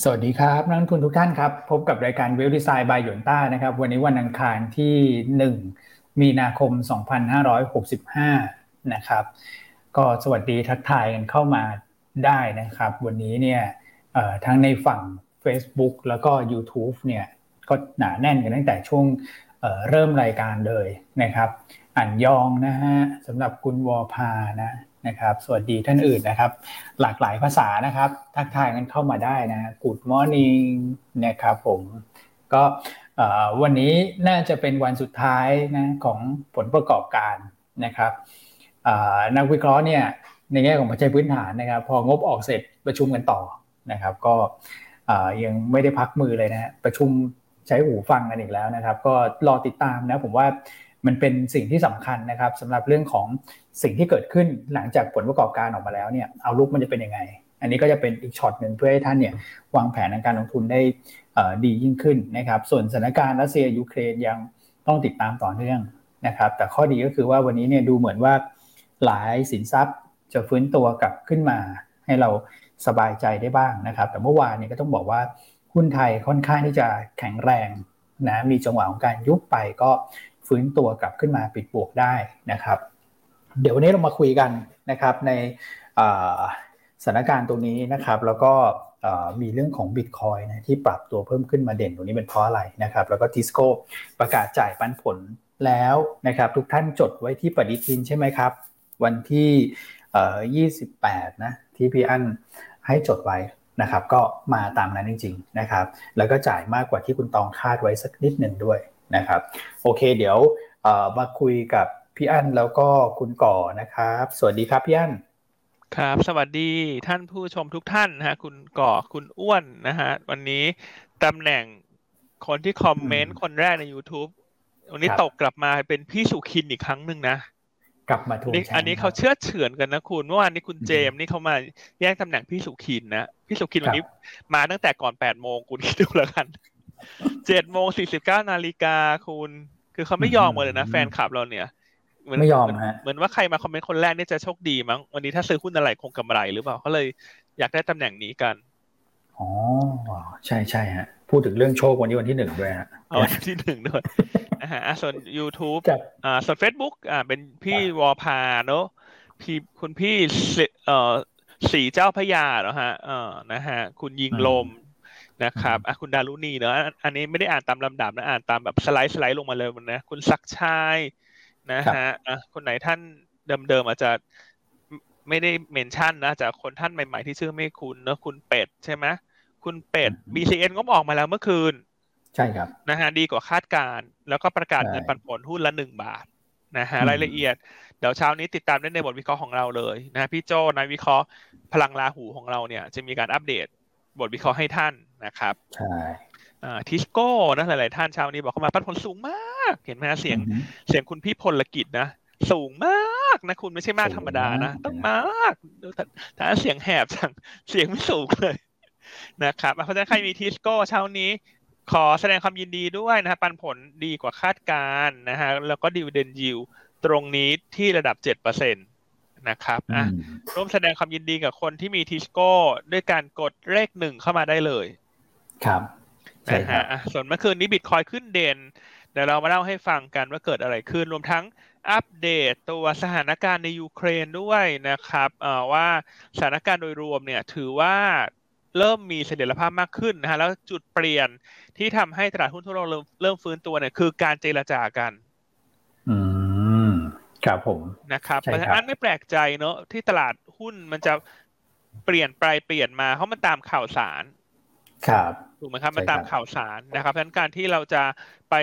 สวัสดีครับ นักทุนทุกท่านครับ พบกับรายการเวลดีไซน์บายหยวนต้านะครับ วันนี้วันอังคารที่ 1 มีนาคม 2565 นะครับ ก็สวัสดีทักทายกันเข้ามาได้นะครับ วันนี้เนี่ยทั้งในฝั่ง Facebook แล้วก็ YouTube เนี่ยก็หนาแน่นกันตั้งแต่ช่วงเเริ่มรายการเลยนะครับ อ่านยองนะฮะสำหรับคุณวอพานะ นะครับสวัสดีท่านอื่นนะครับ หลากหลายภาษานะครับ ทักทายกันเข้ามาได้นะ Good morning นะครับผมก็วันนี้น่าจะเป็นวันสุดท้ายนะของผลประกอบการนะครับนักวิเคราะห์เนี่ยในแง่ของปัจจัยพื้นฐานนะครับ พองบออกเสร็จประชุมกันต่อนะครับ ก็ยังไม่ได้พักมือเลยนะประชุมใช้หูฟังกันอีกแล้วนะครับ ก็รอติดตามนะผมว่ามันเป็นสิ่งที่สำคัญนะครับสำหรับเรื่องของ สิ่งที่เกิดขึ้นหลังจากผลประกอบการออกมาแล้วเนี่ยเอาลุกมันจะเป็นยังไง อันนี้ก็จะเป็นอีกช็อตหนึ่งเพื่อให้ท่านเนี่ยวางแผนในการลงทุนได้ดียิ่งขึ้นนะครับ ส่วนสถานการณ์รัสเซียยูเครนยังต้องติดตามต่อเนื่องนะครับ แต่ข้อดีก็คือว่าวันนี้เนี่ยดูเหมือนว่าหลายสินทรัพย์จะฟื้นตัวกลับขึ้นมา ให้เราสบายใจได้บ้างนะครับ แต่เมื่อวานเนี้ก็ต้องบอกว่าหุ้นไทยค่อนข้างที่จะแข็งแรงนะมีจังหวะของการยุบไปก็ฟื้นตัวกลับขึ้นมาปิดบวกได้นะครับ เดี๋ยววันนี้เรามาคุยกันนะครับในสถานการณ์ตรงนี้นะครับ แล้วก็มีเรื่องของบิตคอยนะที่ปรับตัวเพิ่มขึ้นมาเด่นตรงนี้เป็นเพราะอะไรนะครับ แล้วก็ทิสโก้ประกาศจ่ายปันผลแล้วนะครับ ทุกท่านจดไว้ที่ปฏิทินใช่ไหมครับ วันที่ 28 นะที่พี่อั้นให้จดไว้นะครับก็มาตามนั้นจริง ๆนะครับ แล้วก็จ่ายมากกว่าที่คุณตองคาดไว้สักนิดหนึ่งด้วยนะครับ โอเค เดี๋ยวมาคุยกับ พี่อั้นแล้วก็คุณก่อนะครับ สวัสดีครับพี่อั้นครับ สวัสดีท่านผู้ชมทุกท่านนะฮะ คุณก่อคุณอ้วนนะฮะ วันนี้ตำแหน่งคนที่คอมเมนต์คนแรกใน YouTube วันนี้ตกกลับมาเป็นพี่สุขินอีกครั้งหนึ่งนะ กลับมาถูกอันนี้เขาเชื่อเฉือนกันนะคุณเมื่อวานนี้คุณเจมนี่เขามาแย่งตำแหน่งพี่สุขินนะ พี่สุขินวันนี้มาตั้งแต่ก่อนแปดโมงคุณคิดดูแล้วกันเจ็ดโมงสี่สิบเก้านาฬิกาคุณ คือเขาไม่ยอมเลยนะ แฟนคลับเราเนี่ย ไม่ยอมฮะเหมือนว่าใครมาคอมเมนต์คนแรกนี่จะโชคดีมั้งวันนี้ถ้าซื้อหุ้นอะไรคงกำไรหรือเปล่าเขาเลยอยากได้ตำแหน่งนี้กันอ๋อใช่ใช่ฮะ พูดถึงเรื่องโชควันนี้วันที่หนึ่งด้วยฮะวันที่หนึ่งด้วยนะฮะส่วน YouTube อ่าส่วน Facebook อ่าเป็นพี่วอพาเนอะพี่คุณพี่เอ่อสีเจ้าพญาเหรอฮะเออนะฮะ คุณยิงลมนะครับอะคุณดารุณีเนอะอันนี้ไม่ได้อ่านตามลำดับนะอ่านตามแบบสไลด์สไลด์ลงมาเลยนะ คุณศักชัย นะฮะอะคนไหนท่านเดิมๆอาจจะไม่ได้เมนชั่นนะจากคนท่านใหม่ๆที่ชื่อไม่คุณเนอะคุณเป็ดใช่ไหมคุณเป็ด BCN ก็ออกมาแล้วเมื่อคืน ใช่ครับนะฮะดีกว่าคาดการ แล้วก็ประกาศเงินปันผลหุ้นละหนึ่งบาทนะฮะรายละเอียด เดี๋ยวเช้านี้ติดตามได้ในบทวิเคราะห์ของเราเลยนะพี่โจนายวิเคราะห์พลังราหูของเราเนี่ย จะมีการอัปเดตบทวิเคราะห์ให้ท่านนะครับ ใช่ ทิสโก้นะหลาย ๆ ท่านเช้านี้บอกเข้ามาปันผลสูงมาก เห็นไหมเสียงเสียงคุณพี่พลกิจนะสูงมากนะคุณไม่ใช่มากธรรมดานะต้องมากถ้าเสียงแหบจังเสียงไม่สูงเลยนะครับเพราะฉะนั้นใครมีทิสโก้เช้านี้ขอแสดงความยินดีด้วยนะฮะปันผลดีกว่าคาดการณ์นะฮะแล้วก็ดิวเดนยิวตรงนี้ที่ระดับเจ็ดเปอร์เซ็นต์นะครับอะร่วมแสดงความยินดีกับคนที่มีทิสโก้ด้วยการกดเลขหนึ่งเข้ามาได้เลย ครับ นะฮะส่วนเมื่อคืนนี้บิตคอยน์ขึ้นเด่นเดี๋ยวเรามาเล่าให้ฟังกันว่าเกิดอะไรขึ้น รวมทั้งอัปเดตตัวสถานการณ์ในยูเครนด้วยนะครับว่าสถานการณ์โดยรวมเนี่ยถือว่าเริ่มมีเสถียรภาพมากขึ้นนะฮะแล้วจุดเปลี่ยนที่ทำให้ตลาดหุ้นทั่วโลกเริ่มเริ่มฟื้นตัวเนี่ยคือการเจรจากัน อืมครับผมนะครับเพราะฉะนั้นไม่แปลกใจเนอะที่ตลาดหุ้นมันจะเปลี่ยนไปเปลี่ยนมาเพราะมันตามข่าวสาร ครับถูกไหมครับมันตามข่าวสารนะครับเพราะฉะนั้นการที่เราจะไป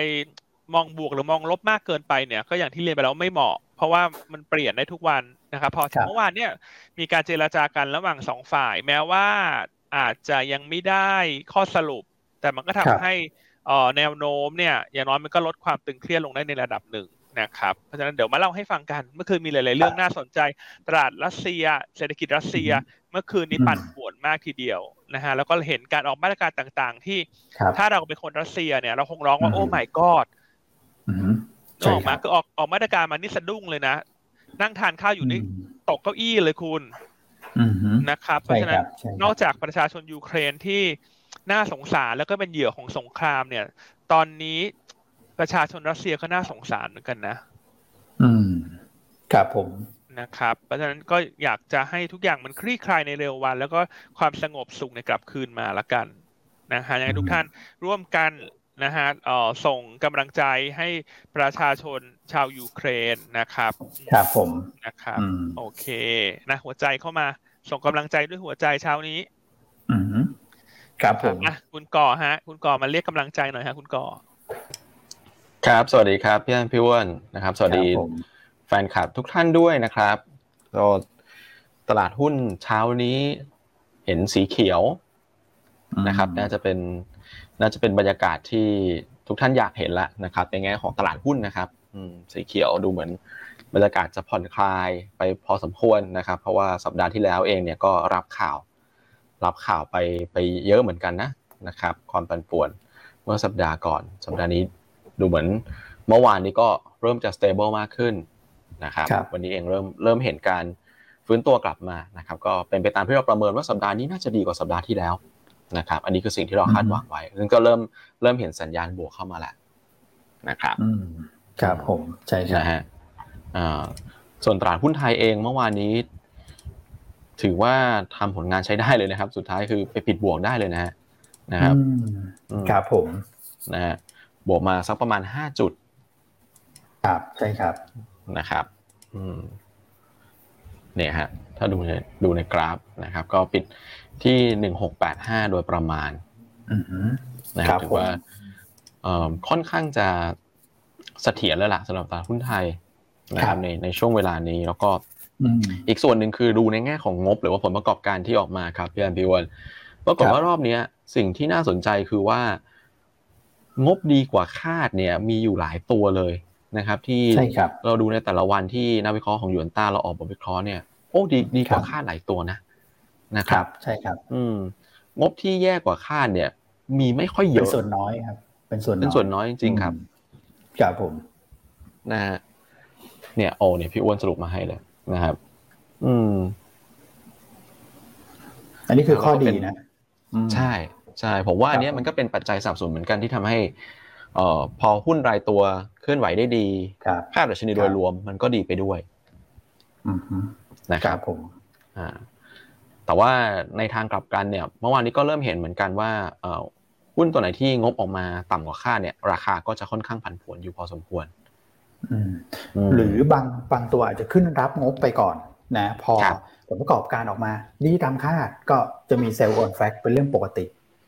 มองบวกหรือมองลบมากเกินไปเนี่ยก็อย่างที่เรียนไปแล้วไม่เหมาะ เพราะว่ามันเปลี่ยนได้ทุกวันนะครับพอเมื่อวานเนี่ยมีการเจราจากันระหว่างสองฝ่าย แม้ว่าอาจจะยังไม่ได้ข้อสรุป แต่มันก็ทำให้แนวโน้มเนี่ยอย่างน้อยมันก็ลดความตึงเครียดลงได้ในระดับหนึ่งนะครับเพราะฉะนั้นเดี๋ยวมาเล่าให้ฟังกันเมื่อคืนมีหลาย ๆ เรื่องน่าสนใจ ตลาดรัสเซีย เศรษฐกิจรัสเซีย เมื่อคืนนี้ปั่นป่วนมากทีเดียว นะฮะแล้วก็เห็นการออกมาตรการต่างๆ ที่ถ้าเราเป็นคนรัสเซียเนี่ย เราคงร้องว่าโอ้ไม่กอดออกมาก็ออกออกมาตรการมานี่สะดุ้งเลยนะ นั่งทานข้าวอยู่นี่ตกเก้าอี้เลยคุณนะครับเพราะฉะนั้นนอกจากประชาชนยูเครนที่น่าสงสารแล้วก็เป็นเหยื่อของสงครามเนี่ย ตอนนี้ประชาชนรัสเซียก็น่าสงสารเหมือนกันนะ อืม ครับผม นะครับ เพราะฉะนั้นก็อยากจะให้ทุกอย่างมันคลี่คลายในเร็ววัน แล้วก็ความสงบสุขในกลับคืนมาละกันนะฮะยังไงทุกท่านร่วมกันนะฮะส่งกำลังใจให้ประชาชนชาวยูเครนนะครับครับผมนะครับ โอเคนะหัวใจเข้ามาส่งกำลังใจด้วยหัวใจเช้านี้อืมครับผมอะคุณก่อฮะ คุณก่อมาเรียกกำลังใจหน่อยฮะ คุณก่อครับ สวัสดีครับพี่อันพี่อ้วนนะครับ สวัสดี แฟนคลับทุกท่านด้วยนะครับก็ตลาดหุ้นเช้านี้เห็นสีเขียวนะครับ น่าจะเป็นน่าจะเป็นบรรยากาศที่ทุกท่านอยากเห็นละนะครับ ในแง่ของตลาดหุ้นนะครับสีเขียวดูเหมือนบรรยากาศจะผ่อนคลายไปพอสมควรนะครับ เพราะว่าสัปดาห์ที่แล้วเองเนี่ยก็รับข่าว รับข่าวไปไปเยอะเหมือนกันนะนะครับ ความปั่นป่วนเมื่อสัปดาห์ก่อน สัปดาห์นี้ดูเหมือนเมื่อวานนี้ก็เริ่มจะ stable มากขึ้น นะครับรบวันนี้เองเริ่มเริ่มเห็นการฟื้นตัวกลับมานะครับ ก็เป็นไปตามที่เราประเมินว่าสัปดาห์นี้น่าจะดีกว่าสัปดาห์ที่แล้วนะครับ อันนี้คือสิ่งที่เราคาดหวังไว้ซึ่งก็เริ่มเริ่มเห็นสัญญาณบวกเข้ามาแล้วนะครับครับผมใช่ใช่ฮะส่วนตลาดหุ้นไทยเองเมื่อวานนี้ ถือว่าทำผลงานใช้ได้เลยนะครับ สุดท้ายคือไปปิดบวกได้เลยนะฮะนะครับครับผมนะฮะบวกมาสักประมาณห้าจุด ครับใช่ครับ นะครับอืมเนี่ยฮะถ้าดูในดูในกราฟนะครับ ก็ปิดที่หนึ่งหกแปดห้าโดยประมาณนะครับถือว่าค่อนข้างจะเสถียรแล้วล่ะสำหรับตลาดหุ้นไทยนะครับในในช่วงเวลานี้แล้วก็อีกส่วนหนึ่งคือดูในแง่ของงบ หรือว่าผลประกอบการที่ออกมาครับพี่อันพี่วันปรากฏว่ารอบนี้สิ่งที่น่าสนใจคือว่า งบดีกว่าคาดเนี่ย มีอยู่หลายตัวเลย นะครับ ที่เราดูในแต่ละวันที่นักวิเคราะห์ของยูนต้าเราออกบทวิเคราะห์เนี่ยโอ้ดีดีกว่าคาดหลายตัวนะนะครับ ใช่ครับ อืมงบที่แย่กว่าคาดเนี่ย มีไม่ค่อยเยอะเป็นส่วนน้อยครับ เป็นส่วนเป็นส่วนน้อยจริง ๆ ครับครับผมนะฮะเนี่ยโอเนี่ยพี่อ้วนสรุปมาให้เลยนะครับ อืม อันนี้คือข้อดีนะใช่ใช่ผมว่าอันนี้มันก็เป็นปัจจัยสับสนเหมือนกันที่ทำให้เอ่อพอหุ้นรายตัวเคลื่อนไหวได้ดีภาพดัชนีโดยรวมมันก็ดีไปด้วยนะครับผมอ่าแต่ว่าในทางกลับกันเนี่ย เมื่อวานนี้ก็เริ่มเห็นเหมือนกันว่าหุ้นตัวไหนที่งบออกมาต่ำกว่าคาดเนี่ย ราคาก็จะค่อนข้างผันผวนอยู่พอสมควรหรือบางบางตัวอาจจะขึ้นรับงบไปก่อนนะ พอผลประกอบการออกมาดีตามคาดก็จะมีเซลล์ออนแฟกเป็นเรื่องปกติ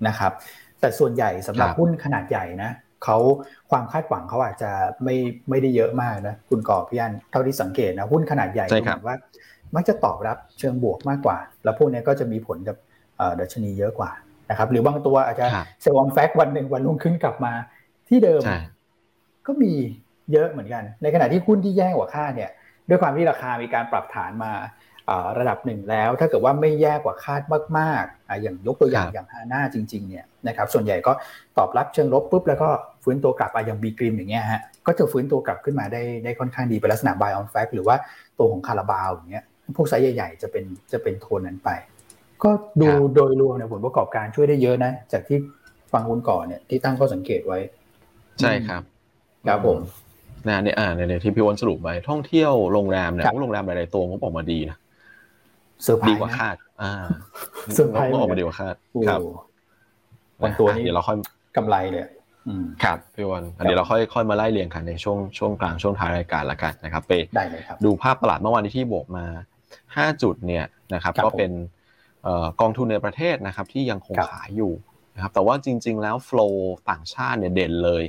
นะครับ แต่ส่วนใหญ่สำหรับหุ้นขนาดใหญ่นะ เขาความคาดหวังเขาอาจจะไม่ไม่ได้เยอะมากนะคุณกอบพี่อันเท่าที่สังเกตนะหุ้นขนาดใหญ่เหมือนว่า มักจะตอบรับเชิงบวกมากกว่า แล้วพวกนี้ก็จะมีผลกับดัชนีเยอะกว่านะครับ หรือบางตัวอาจจะเซลล์ออนแฟกวันหนึ่งวันรุ่งขึ้นกลับมาที่เดิมก็มีเยอะเหมือนกัน ในขณะที่หุ้นที่แย่กว่าค่าเนี่ย ด้วยความที่ราคามีการปรับฐานมาระดับหนึ่งแล้ว ถ้าเกิดว่าไม่แย่กว่าคาดมากๆ อย่างยกตัวอย่างอย่างฮาน่าจริง ๆ เนี่ยนะครับ ส่วนใหญ่ก็ตอบรับเชิงลบปุ๊บแล้วก็ ฟื้นตัวกลับอย่างบีกริมอย่างเงี้ยฮะก็จะฟื้นตัวกลับขึ้นมาได้ได้ค่อนข้างดีเป็นลักษณะ buy on fact หรือว่าตัวของคาราบาวอย่างเงี้ยพวกไซส์ใหญ่ๆจะเป็นจะเป็นโทนนั้นไป ก็ดูโดยรวมเนี่ยผลประกอบการช่วยได้เยอะนะ จากที่ฟังคุณก่อเนี่ยที่ตั้งข้อสังเกตไว้ ใช่ครับครับผมนะเนี่ยอ่าเนี่ยที่พี่วนสรุปไปท่องเที่ยวโรงแรมเนี่ยโรงแรมหลายๆตัวงบออกมาดีนะเซอร์ไพรส์ดีกว่าคาด อ่าเซอร์ไพรส์ออกมาดีกว่าคาดครับบางตัวนี้เดี๋ยวเราค่อยกำไรเลย ครับพี่วันเดี๋ยวเราค่อยค่อยมาไล่เรียงกันในช่วงช่วงกลางช่วงท้ายรายการละกันนะครับไปได้เลยครับดูภาพตลาดเมื่อวานที่บวกมาห้าจุดเนี่ยนะครับก็เป็นกองทุนในประเทศนะครับที่ยังคงขายอยู่นะครับแต่ว่าจริง ๆ แล้วโฟล์ต่างชาติเนี่ยเด่นเลย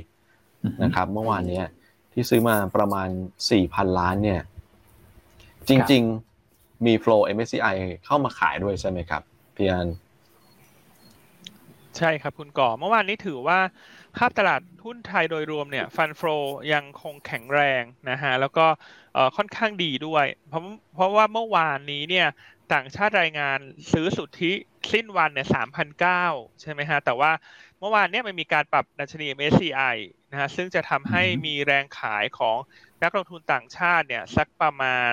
นะครับเมื่อวานเนี้ยที่ซื้อมาประมาณสี่พันล้านเนี่ยจริง ๆ มีโฟล์ MSCI เข้ามาขายด้วยใช่ไหมครับพี่อันใช่ครับคุณก่อเมื่อวานนี้ถือว่า ภาพตลาดหุ้นไทยโดยรวมเนี่ยฟันโฟยังคงแข็งแรงนะฮะแล้วก็ค่อนข้างดีด้วย เพราะเพราะว่าเมื่อวานนี้เนี่ยต่างชาติรายงานซื้อสุทธิสิ้นวันเนี่ยสามพันเก้าใช่ไหมฮะ แต่ว่าเมื่อวานเนี่ยมันมีการปรับดัชนี MSCI นะฮะซึ่งจะทำให้มีแรงขายของนักลงทุนต่างชาติเนี่ยสักประมาณ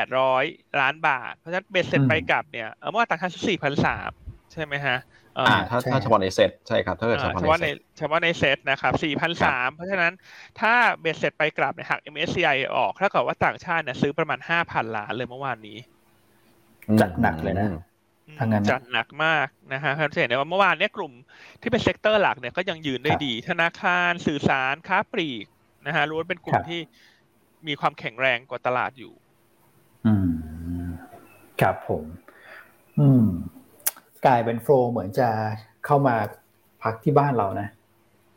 800ล้านบาท เพราะฉะนั้นเบ็ดเสร็จไปกลับเนี่ยเมื่อวานต่างชาติซื้อ4,300 ใช่ไหมฮะอ่าถ้าถ้าเฉพาะในเซตใช่ครับถ้าเกิดเฉพาะในเฉพาะในเซตนะครับสี่พันสามเพราะฉะนั้นถ้าเบ็ดเสร็จไปกลับเนี่ยหัก MSCI ออกถ้าเกิดว่าต่างชาติเนี่ยซื้อประมาณห้าพันล้านเลยเมื่อวานนี้ จัดหนักเลยนะทางนั้นจัดหนักมากนะฮะเราเห็นได้ว่าเมื่อวานเนี้ยกลุ่มที่เป็น sector หลักเนี่ยก็ยังยืนได้ดี ธนาคารสื่อสารค้าปลีกนะฮะรู้ว่าเป็นกลุ่มที่มีความแข็งแรงกว่าตลาดอยู่ อืมครับผม อืม กลายเป็นโฟลเหมือนจะเข้ามาพักที่บ้านเรานะ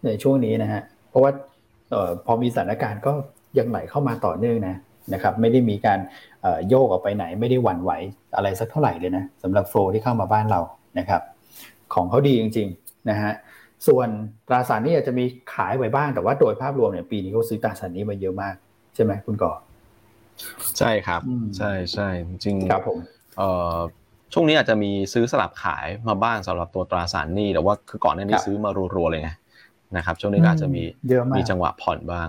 ในช่วงนี้นะฮะ เพราะว่าเอ่อพอมีสถานการณ์ก็ยังไหลเข้ามาต่อเนื่องนะนะครับ ไม่ได้มีการโยกออกไปไหน ไม่ได้หวั่นไหวอะไรสักเท่าไหร่เลยนะสำหรับโฟลที่เข้ามาบ้านเรานะครับ ของเขาดีจริง ๆนะฮะส่วนตราสารหนี้อาจจะมีขายไว้บ้างแต่ว่าโดยภาพรวมเนี่ยปีนี้เขาซื้อตราสารหนี้มาเยอะมาก ใช่ไหมคุณก่อใช่ครับ ใช่ใช่จริงครับผมเอ่อ ช่วงนี้อาจจะมีซื้อสลับขายมาบ้างสำหรับตัวตราสารหนี้แต่ว่าคือก่อนหน้านี้ซื้อมารัวๆเลยไงนะครับช่วงนี้อาจจะมีมีจังหวะผ่อนบ้าง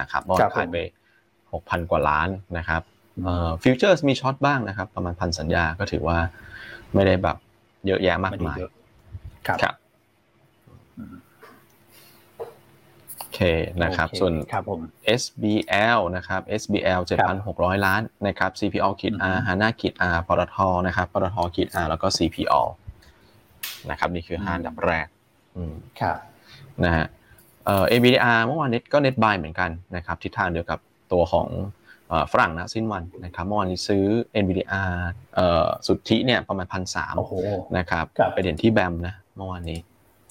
นะครับมอขายไปหกพันกว่าล้านนะครับเอ่อฟิวเจอร์มี short บ้างนะครับ ประมาณพันสัญญาก็ถือว่าไม่ได้แบบเยอะแยะมากมายครับเค นะครับ ส่วน SBL นะครับ SBL 7,600 ล้านนะครับ CPO ขีด R ฮาน่าขีด R ปตทนะครับปตทขีด R แล้วก็ CPO นะครับนี่คือห้าอันดับแรกครับนะฮะเอ่อ ABDR เมื่อวานนี้ก็ net buy เหมือนกันนะครับทิศทางเดียวกับตัวของฝรั่งนะสิ้นวันนะครับเมื่อวานนี้ซื้อ NVDR เอ่อสุทธิเนี่ยประมาณพันสามนะครับไปเด่นที่แบมนะเมื่อวานนี้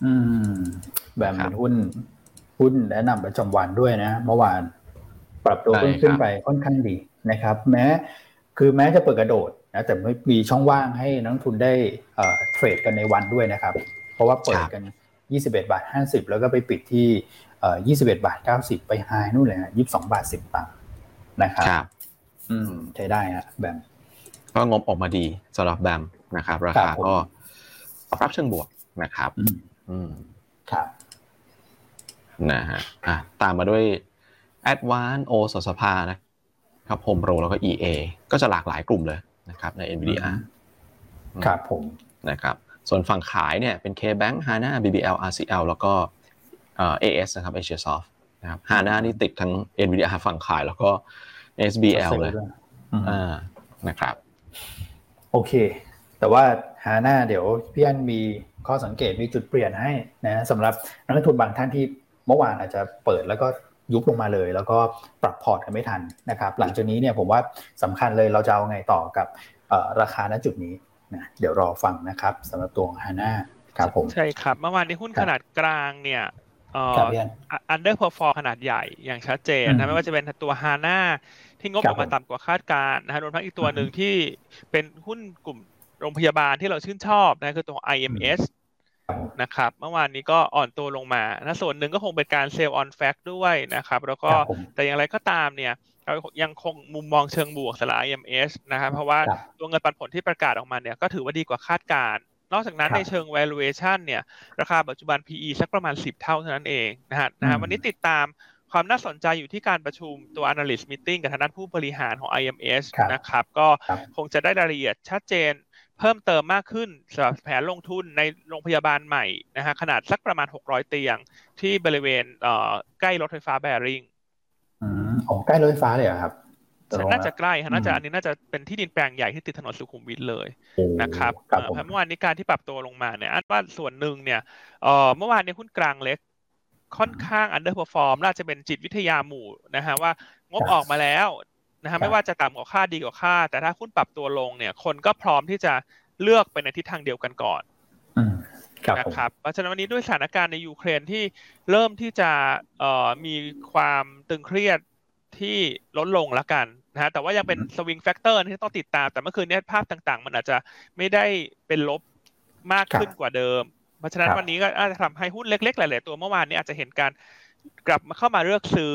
อืมแบมเป็นหุ้น หุ้นแนะนำประจำวันด้วยนะเมื่อวานปรับตัวขึ้นไปค่อนข้างดีนะครับ แม้คือแม้จะเปิดกระโดดนะแต่ไม่มีช่องว่างให้นักทุนได้เทรดกันในวันด้วยนะครับ เพราะว่าเปิดกัน 21 บาท 50 แล้วก็ไปปิดที่ 21 บาท 90 ไปไฮนู่นเลยฮะ22 บาท 10ตังค์นะครับ อืมใช้ได้ฮะแบมก็งบออกมาดีสำหรับแบมนะครับ ราคาก็รับเชิงบวกนะครับ อืมครับ นะฮะอะตามมาด้วย Advanced โอสสภานะครับโฮมโปรแล้วก็ EA ก็จะหลากหลายกลุ่มเลยนะครับใน NVIDIA ครับผมนะครับส่วนฝั่งขายเนี่ยเป็น KBank HANA BBL RCL แล้วก็เอ่อ AS นะครับ Asia Soft นะครับ HANA นี่ติดทั้ง NVIDIA ฝั่งขายแล้วก็ SBL เลยอ่านะครับ โอเค แต่ว่า HANA เดี๋ยวพี่อันมีข้อสังเกตมีจุดเปลี่ยนให้นะสำหรับนักลงทุนบางท่านที่ เมื่อวานอาจจะเปิดแล้วก็ยุบลงมาเลย แล้วก็ปรับพอร์ตกันไม่ทันนะครับหลังจากนี้เนี่ยผมว่าสำคัญเลยเราจะเอาไงต่อกับราคาณจุดนี้นะเดี๋ยวรอฟังนะครับสำหรับตัวฮาน่าครับผมใช่ครับเมื่อวานนี้หุ้นขนาดกลางเนี่ย underperform ขนาดใหญ่อย่างชัดเจนนะไม่ว่าจะเป็นตัวฮาน่าที่งบออกมาต่ำกว่าคาดการณ์นะฮะรวมทั้งอีกตัวหนึ่งที่เป็นหุ้นกลุ่มโรงพยาบาลที่เราชื่นชอบนะคือตัว IMS นะครับเมื่อวานนี้ก็อ่อนตัวลงมานะส่วนหนึ่งก็คงเป็นการ sell on fact ด้วยนะครับ แล้วก็แต่อย่างไรก็ตามเนี่ยเรายังคงมุมมองเชิงบวกสำหรับ IMS นะครับเพราะว่าตัวเงินปันผลที่ประกาศออกมาเนี่ยก็ถือว่าดีกว่าคาดการณ์นอกจากนั้นในเชิง valuation เนี่ยราคาปัจจุบัน PE สักประมาณ 10 เท่าเท่านั้นเองนะฮะนะฮะวันนี้ติดตามความน่าสนใจอยู่ที่การประชุมตัว analyst meeting กับทางด้านผู้บริหารของ IMS นะครับ ก็คงจะได้รายละเอียดชัดเจน เพิ่มเติมมากขึ้นสำหรับแผนลงทุนในโรงพยาบาลใหม่นะฮะขนาดสักประมาณ 600 เตียง ที่บริเวณใกล้รถไฟฟ้าแบริ่งอืมของใกล้รถไฟฟ้าเลยครับน่าจะใกล้น่าจะอันนี้น่าจะเป็นที่ดินแปลงใหญ่ที่ติดถนนสุขุมวิทเลยนะครับเมื่อวานนี้การที่ปรับตัวลงมาเนี่ยอันว่าส่วนหนึ่งเนี่ยเมื่อวานนี้หุ้นกลางเล็กค่อนข้าง underperform น่าจะเป็นจิตวิทยาหมู่นะฮะว่างบออกมาแล้ว นะฮะไม่ว่าจะต่ำกว่าคาดดีกว่าคาด แต่ถ้าหุ้นปรับตัวลงเนี่ย คนก็พร้อมที่จะเลือกไปในทิศทางเดียวกันก่อนนะครับเพราะฉะนั้นวันนี้ด้วยสถานการณ์ในยูเครนที่เริ่มที่จะเอ่อมีความตึงเครียดที่ลดลงแล้วกันนะฮะแต่ว่ายังเป็น swing factor ที่ต้องติดตาม แต่เมื่อคืนนี้ภาพต่างๆ มันอาจจะไม่ได้เป็นลบมากขึ้นกว่าเดิม เพราะฉะนั้นวันนี้ก็อาจจะทำให้หุ้นเล็กๆ หลาย ๆ ตัวเมื่อวานนี้อาจจะเห็นการกลับมาเข้ามาเลือกซื้อ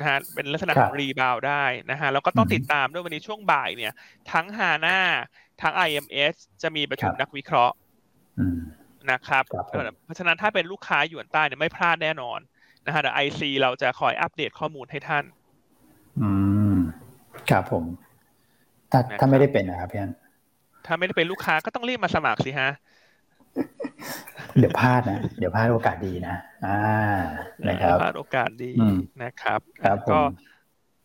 นะฮะเป็นลักษณะของ rebound ได้นะฮะแล้วก็ต้องติดตามด้วยวันนี้ช่วงบ่ายเนี่ย ทั้งฮาน่าทั้ง IMS จะมีประชุมนักวิเคราะห์นะครับเพราะฉะนั้นถ้าเป็นลูกค้าหยวนใต้เนี่ยไม่พลาดแน่นอนนะฮะเดี๋ยวไอซีเราจะคอยอัปเดตข้อมูลให้ท่าน อืมครับผม ถ้าถ้าไม่ได้เป็นนะครับพี่อันถ้าไม่ได้เป็นลูกค้าก็ต้องรีบมาสมัครสิฮะ เดี๋ยวพลาดนะ เดี๋ยวพลาดโอกาสดีนะ อ่า นะครับพลาดโอกาสดีนะครับ ครับผก็ม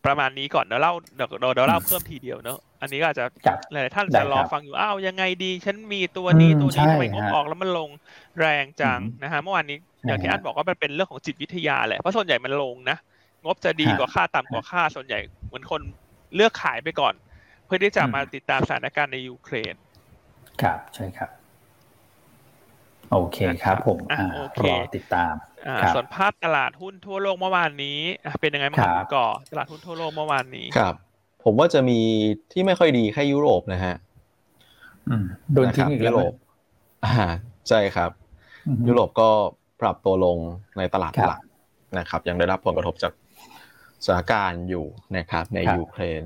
ประมาณนี้ก่อนเดี๋ยวเล่าเดี๋ยวเดี๋ยวเล่าเพิ่มทีเดียวเนอะอันนี้ก็อาจจะครับหลายๆท่านได้จะรอครับฟังอยู่อ้าวยังไงดี ฉันมีตัวนี้อืมตัวนี้ใช่ทำไมงบฮะออกแล้วมันลงแรงจังอืมนะฮะเมื่อวานนี้ใช่อย่างที่ฮะอันบอกว่ามันเป็นเรื่องของจิตวิทยาแหละเพราะส่วนใหญ่มันลงนะงบจะดีฮะกว่าค่าต่ำกว่าค่าส่วนใหญ่เหมือนคนเลือกขายไปก่อน เพื่อที่จะอืมมาติดตามสถานการณ์ในยูเครน ครับใช่ครับ โอเคครับผมอะอ่าโอเครอติดตามอ่าครับส่วนภาพตลาดหุ้นทั่วโลกเมื่อวานนี้อะเป็นยังไงบ้างครับคุณก่อตลาดหุ้นทั่วโลกเมื่อวานนี้ครับ ผมว่าจะมีที่ไม่ค่อยดีแค่ยุโรปนะฮะอืมโดนทิ้งอีกะคแล้รับวยุโรปอ่าใช่ครับอืมยุโรปก็ปรับตัวลงในตลาดครับหลักนะครับ ยังได้รับผลกระทบจากสถานการณ์อยู่นะครับในครับยูเครน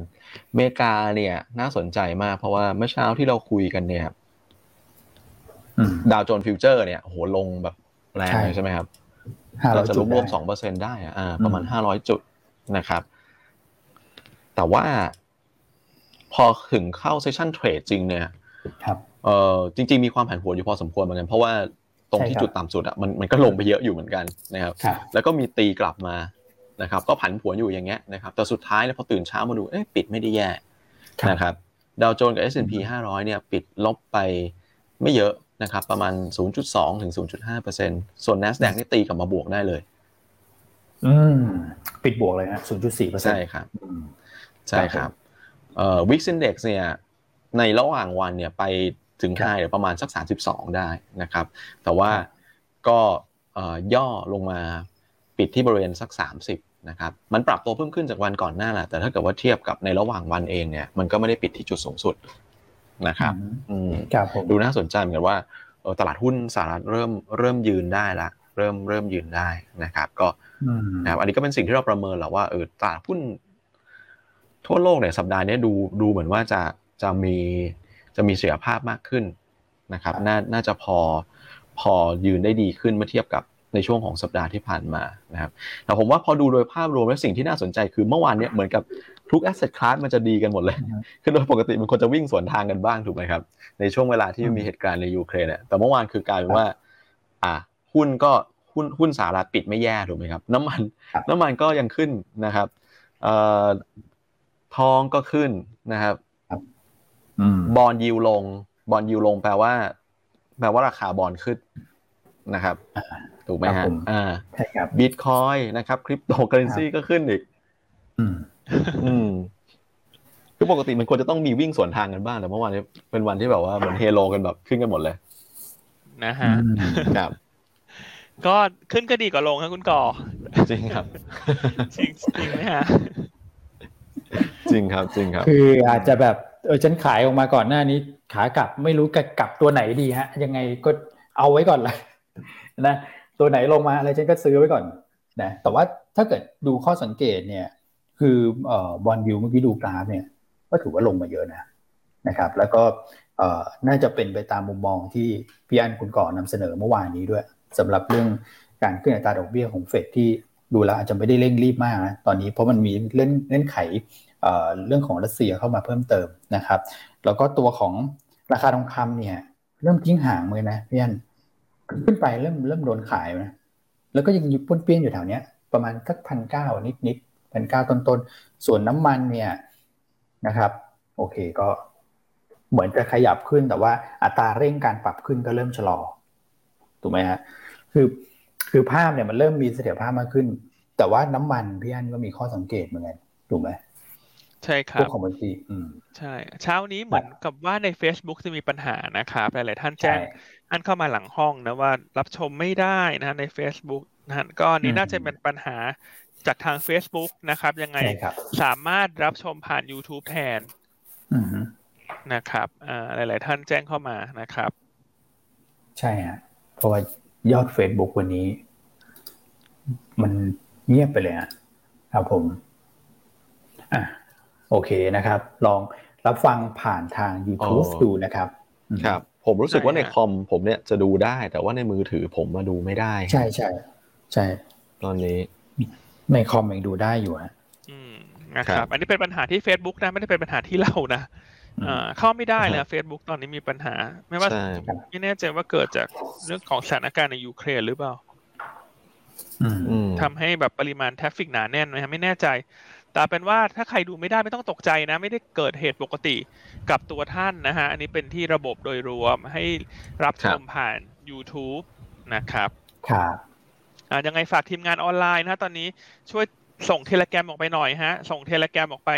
อเมริกาเนี่ยน่าสนใจมากเพราะว่าเมื่อเช้าที่เราคุยกันเนี่ยอืม ดาวโจนส์ฟิวเจอร์เนี่ยโหลงแบบแรงเลยใช่ใช่ไหมครับห้าร้เราอยจะจุรดวมรวมได้สองเปอร์เซ็นได้อะอ่าอืมประมาณห้าร้อยจุดนะครับ แต่ว่าพอถึงเข้าเซสชันเทรดจริงเนี่ยครับเออจริง ๆ มีความผันผวนอยู่พอสมควรเหมือนกัน เพราะว่าตรงที่ใช่ครับจุดต่ำสุดอะมันมันก็ลงไปเยอะอยู่เหมือนกันนะครับครับ แล้วก็มีตีกลับมานะครับ ก็ผันผวนอยู่อย่างเงี้ยนะครับแต่สุดท้ายเนี่ยพอตื่นเช้ามาดูเอ๊ะปิดไม่ได้แย่ครับนะครับดาวโจนส์กับ S&P 500เนี่ย ปิดลบไปไม่เยอะ นะครับประมาณ 0.2 ถึง 0.5%ส่วน NASDAQ นี่ตีกลับมาบวกได้เลย อืม ปิดบวกเลยฮะศูนย์จุดสี่เปอร์เซ็นต์ใช่ครับ ใช่ครับเอ่อ Wix Index เนี่ยในระหว่างวันเนี่ยไปถึงครับไฮเดี๋ยวประมาณสัก 32 ได้นะครับ แต่ว่าก็เอ่อย่อลงมาปิดที่บริเวณสัก 30นะครับมันปรับตัวเพิ่มขึ้นจากวันก่อนหน้าแหละแต่ถ้าเกิดว่าเทียบกับในระหว่างวันเองเนี่ยมันก็ไม่ได้ปิดที่จุดสูงสุด นะครับอืมครับผมดูน่าสนใจเหมือนกันว่าเออตลาดหุ้นสหรัฐเริ่มเริ่มยืนได้ละเริ่มเริ่มยืนได้นะครับ ก็อืมนะครับอันนี้ก็เป็นสิ่งที่เราประเมินแหละว่าเออตลาดหุ้นทั่วโลกเนี่ยสัปดาห์นี้ดูดูเหมือนว่าจะจะมีจะมีเสถียรภาพมากขึ้นนะครับ น่าน่าจะพอพอยืนได้ดีขึ้นเมื่อเทียบกับ ในช่วงของสัปดาห์ที่ผ่านมานะครับแต่ผมว่าพอดูโดยภาพรวมแล้วสิ่งที่น่าสนใจคือเมื่อวานเนี่ยเหมือนกับทุก asset class มันจะดีกันหมดเลยอือฮึคือโดยปกติมันควรจะวิ่งสวนทางกันบ้างถูกไหมครับ ในช่วงเวลาที่อืมมีเหตุการณ์ในยูเครนเนี่ยแต่เมื่อวานคือกลายเป็นว่า อ่า หุ้นก็หุ้นหุ้นสหรัฐปิดไม่แย่ถูกไหมครับ น้ำมันครับน้ำมันก็ยังขึ้นนะครับเอ่อทองก็ขึ้นนะครับอืมบอลยิวลง บอลยิวลงแปลว่า แปลว่าราคาบอลขึ้น นะครับอ่าถูกไหมครัฮะบผมอ่าใช่ครับบิตคอยนะครับคริปโตเคอเรนซีก็ขึ้นอีก อืมอืมคือปกติมันควรจะต้องมีวิ่งสวนทางกันบ้างแต่เมื่อวานนี้เป็นวันที่แบบว่าเหมือนเฮโลกันแบบขึ้นกันหมดเลย นะฮะครับ ก็ขึ้นก็ดีกว่าลงครับคุณก่อจริงครับ จริงจริงไหมฮะจริงครับจริงครับ คืออาจจะแบบเออฉันขายออกมาก่อนหน้านี้ขากลับไม่รู้จะกลับตัวไหนดีฮะ ยังไงก็เอาไว้ก่อนเลย นะตัวไหนลงมาอะไรฉันก็ซื้อไว้ก่อนนะแต่ว่าถ้าเกิดดูข้อสังเกตเนี่ย คือเอ่อบอลยูเมื่อกี้ดูกราฟเนี่ย ก็ถือว่าลงมาเยอะนะนะครับ แล้วก็เอ่อน่าจะเป็นไปตามมุมมองที่พี่อันคุณก่อนนำเสนอเมื่อวานนี้ด้วยสำหรับเรื่องการขึ้นอัตราดอกเบี้ยของเฟดที่ดูแล้วอาจจะไม่ได้เร่งรีบมากนะตอนนี้เพราะมันมีเล่นเล่นไขเอ่เรื่องของรัสเซียเข้ามาเพิ่มเติมนะครับ แล้วก็ตัวของราคาทองคำเนี่ย เริ่มทิ้งห่างเลยนะพี่อัน ขึ้นไปเริ่มเริ่มโดนขายนะแล้วก็ยังอยู่ป้นเปี้ยนอยู่แถวเนี้ย ประมาณสักพันเก้านิดนิดพันเก้าต้นต้นส่วนน้ำมันเนี่ยนะครับ โอเคก็เหมือนจะขยับขึ้นแต่ว่าอัตราเร่งการปรับขึ้นก็เริ่มชะลอถูกไหมฮะคือคือภาพเนี่ยมันเริ่มมีเสถียรภาพมากขึ้น แต่ว่าน้ำมันพี่อันก็มีข้อสังเกตเหมือนกันถูกไหม ใช่คพรัวบกของบัญชีอืมใช่ เช้านี้เหมือนกับว่าใน Facebook จะมีปัญหานะครับหลายๆท่านแจ้งใช่อันเข้ามาหลังห้องนะว่ารับชมไม่ได้นะฮะใน Facebook นะฮะก็อันนี้อืมน่าจะเป็นปัญหาจากทาง Facebook นะครับ ยังไงใช่ครับสามารถรับชมผ่าน YouTube แทนอืมฮึนะครับอ่าหลาย ๆ ท่านแจ้งเข้ามานะครับ ใช่ฮะเพราะว่ายอด Facebook วันนี้ มันเงียบไปเลยฮะครับผม อะ โอเคนะครับ ลองรับฟังผ่านทาง YouTube อ๋อดูนะครับอืมครับ ผมรู้สึกว่าใช่ในฮะคอมผมเนี่ยจะดูได้ แต่ว่าในมือถือผมมาดูไม่ได้ ใช่ใช่ใช่ ตอนนี้ ในคอมยังดูได้อยู่ฮะอืมนะครับ อันนี้เป็นปัญหาที่ Facebook นะ ไม่ได้เป็นปัญหาที่เรานะอ่าเข้าไม่ได้เลยเฟซบุ๊กตอนนี้มีปัญหา ไม่ว่าใช่ไม่แน่ใจว่าเกิดจากเรื่องของสถานการณ์ในยูเครนหรือเปล่าอืมอืมทำให้แบบปริมาณทราฟฟิกหนาแน่นไหมฮะไม่แน่ใจ แต่เป็นว่าถ้าใครดูไม่ได้ไม่ต้องตกใจนะ ไม่ได้เกิดเหตุปกติกับตัวท่านนะฮะ อันนี้เป็นที่ระบบโดยรวมให้รับชมผ่าน YouTube นะครับครับอ่ายังไงฝากทีมงานออนไลน์นะตอนนี้ช่วยส่งเทเลแกรมออกไปหน่อยฮะ ส่งเทเลแกรมออกไป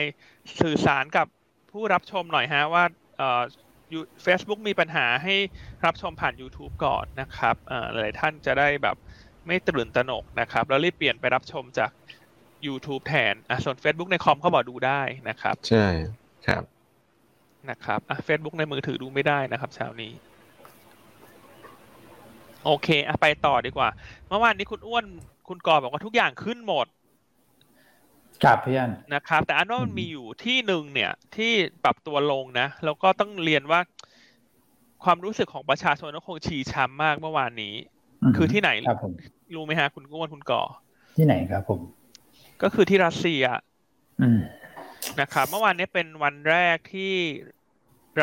สื่อสารกับผู้รับชมหน่อยฮะว่าเอ่อเฟซบุ๊กมีปัญหาให้รับชมผ่าน YouTube ก่อนนะครับเอ่อหลายๆท่านจะได้แบบไม่ตื่นตระหนกนะครับ แล้วรีบเปลี่ยนไปรับชมจาก YouTube แทนอะส่วน Facebook ในคอมเขาบอกดูได้นะครับ ใช่ครับนะครับอะ Facebook ในมือถือดูไม่ได้นะครับเช้านี้ โอเคอะไปต่อดีกว่า เมื่อวานนี้คุณอ้วนคุณกอบอกว่าทุกอย่างขึ้นหมดครับพี่อันนะครับ แต่อันว่ามันอืมมีอยู่ที่หนึ่งเนี่ย ที่ปรับตัวลงนะ แล้วก็ต้องเรียนว่า ความรู้สึกของประชาชนก็คงชีช้ำมากเมื่อวานนี้มคือที่ไหนครับผมรู้ไหมฮะ คุณอ้วนคุณก่อที่ไหนครับผม ก็คือที่รัสเซียอืมนะครับเมื่อวานนี้เป็นวันแรกที่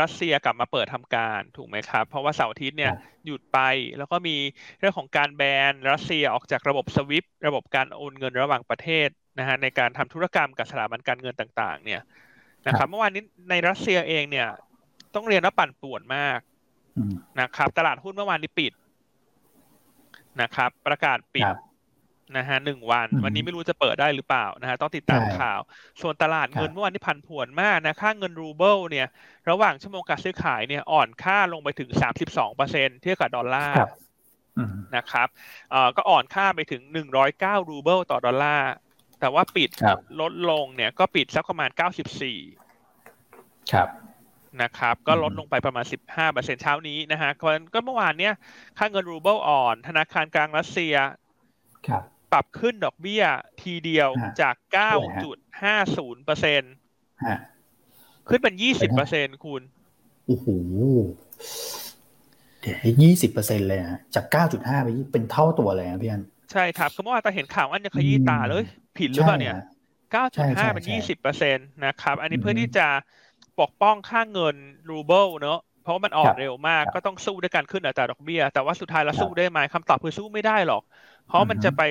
รัสเซียกลับมาเปิดทำการถูกไหมครับ เพราะว่าเสาร์อาทิตย์เนี่ยครับหยุดไปแล้วก็มีเรื่องของการแบนรัสเซียออกจากระบบสวิฟระบบการโอนเงินระหว่างประเทศนะฮะในการทำธุรกรรมกับสถาบันการเงินต่าง ๆ เนี่ยนะครับ เมื่อวานนี้ในรัสเซียเองเนี่ย ต้องเรียนว่าปั่นป่วนมากอืมนะครับ ตลาดหุ้นเมื่อวานนี้ปิดนะครับ ประกาศปิดครับ นะฮะหนึ่งวันอืมวันนี้ไม่รู้จะเปิดได้หรือเปล่านะฮะต้องติดตามใช่ข่าว ส่วนตลาดเงินครับเมื่อวานนี้ผันผวนมากนะค่าเงินรูเบิลเนี่ย ระหว่างชั่วโมงการซื้อขายเนี่ยอ่อนค่าลงไปถึง32เปอร์เซ็นเทียบกับดอลลาร์ครับอืมนะครับเอ่อก็อ่อนค่าไปถึง109รูเบิลต่อดอลลาร์แต่ว่าปิดครับลดลงเนี่ยก็ปิดสักประมาณ94ครับนะครับก็ลดอืมลงไปประมาณ 15เปอร์เซ็นเช้านี้นะฮะก็ก็เมื่อวานเนี่ยค่าเงินรูเบิลอ่อน ธนาคารกลางรัสเซียครับ ปรับขึ้นดอกเบี้ยทีเดียวฮะจากด้วยฮะ9.50เปอร์เซ็นฮะขึ้นเป็น 20เปอร์เซ็นคุณ โอ้โห เดี๋ยวยี่สิบเปอร์เซ็นเลยนะจากเก้าจุดห้าไปเป็นเท่าตัวเลยนะพี่อัน ใช่ครับ คือเมื่อวานตาเห็นข่าวอันจะขยี้ตาเลย ผิดหรือเปล่าเนี่ยใช่ใช่9.5 เป็นใช่20เปอร์เซ็นต์นะครับ อันนี้อือฮึเพื่อที่จะปกป้องค่าเงินรูเบิลเนอะเพราะว่ามันอ่อนครับเร็วมากครับก็ต้องสู้ด้วยการขึ้นอัตราดอกเบี้ย แต่ว่าสุดท้ายแล้วครับสู้ได้ไหมคำตอบคือสู้ไม่ได้หรอก เพราะมันอือฮึจะไป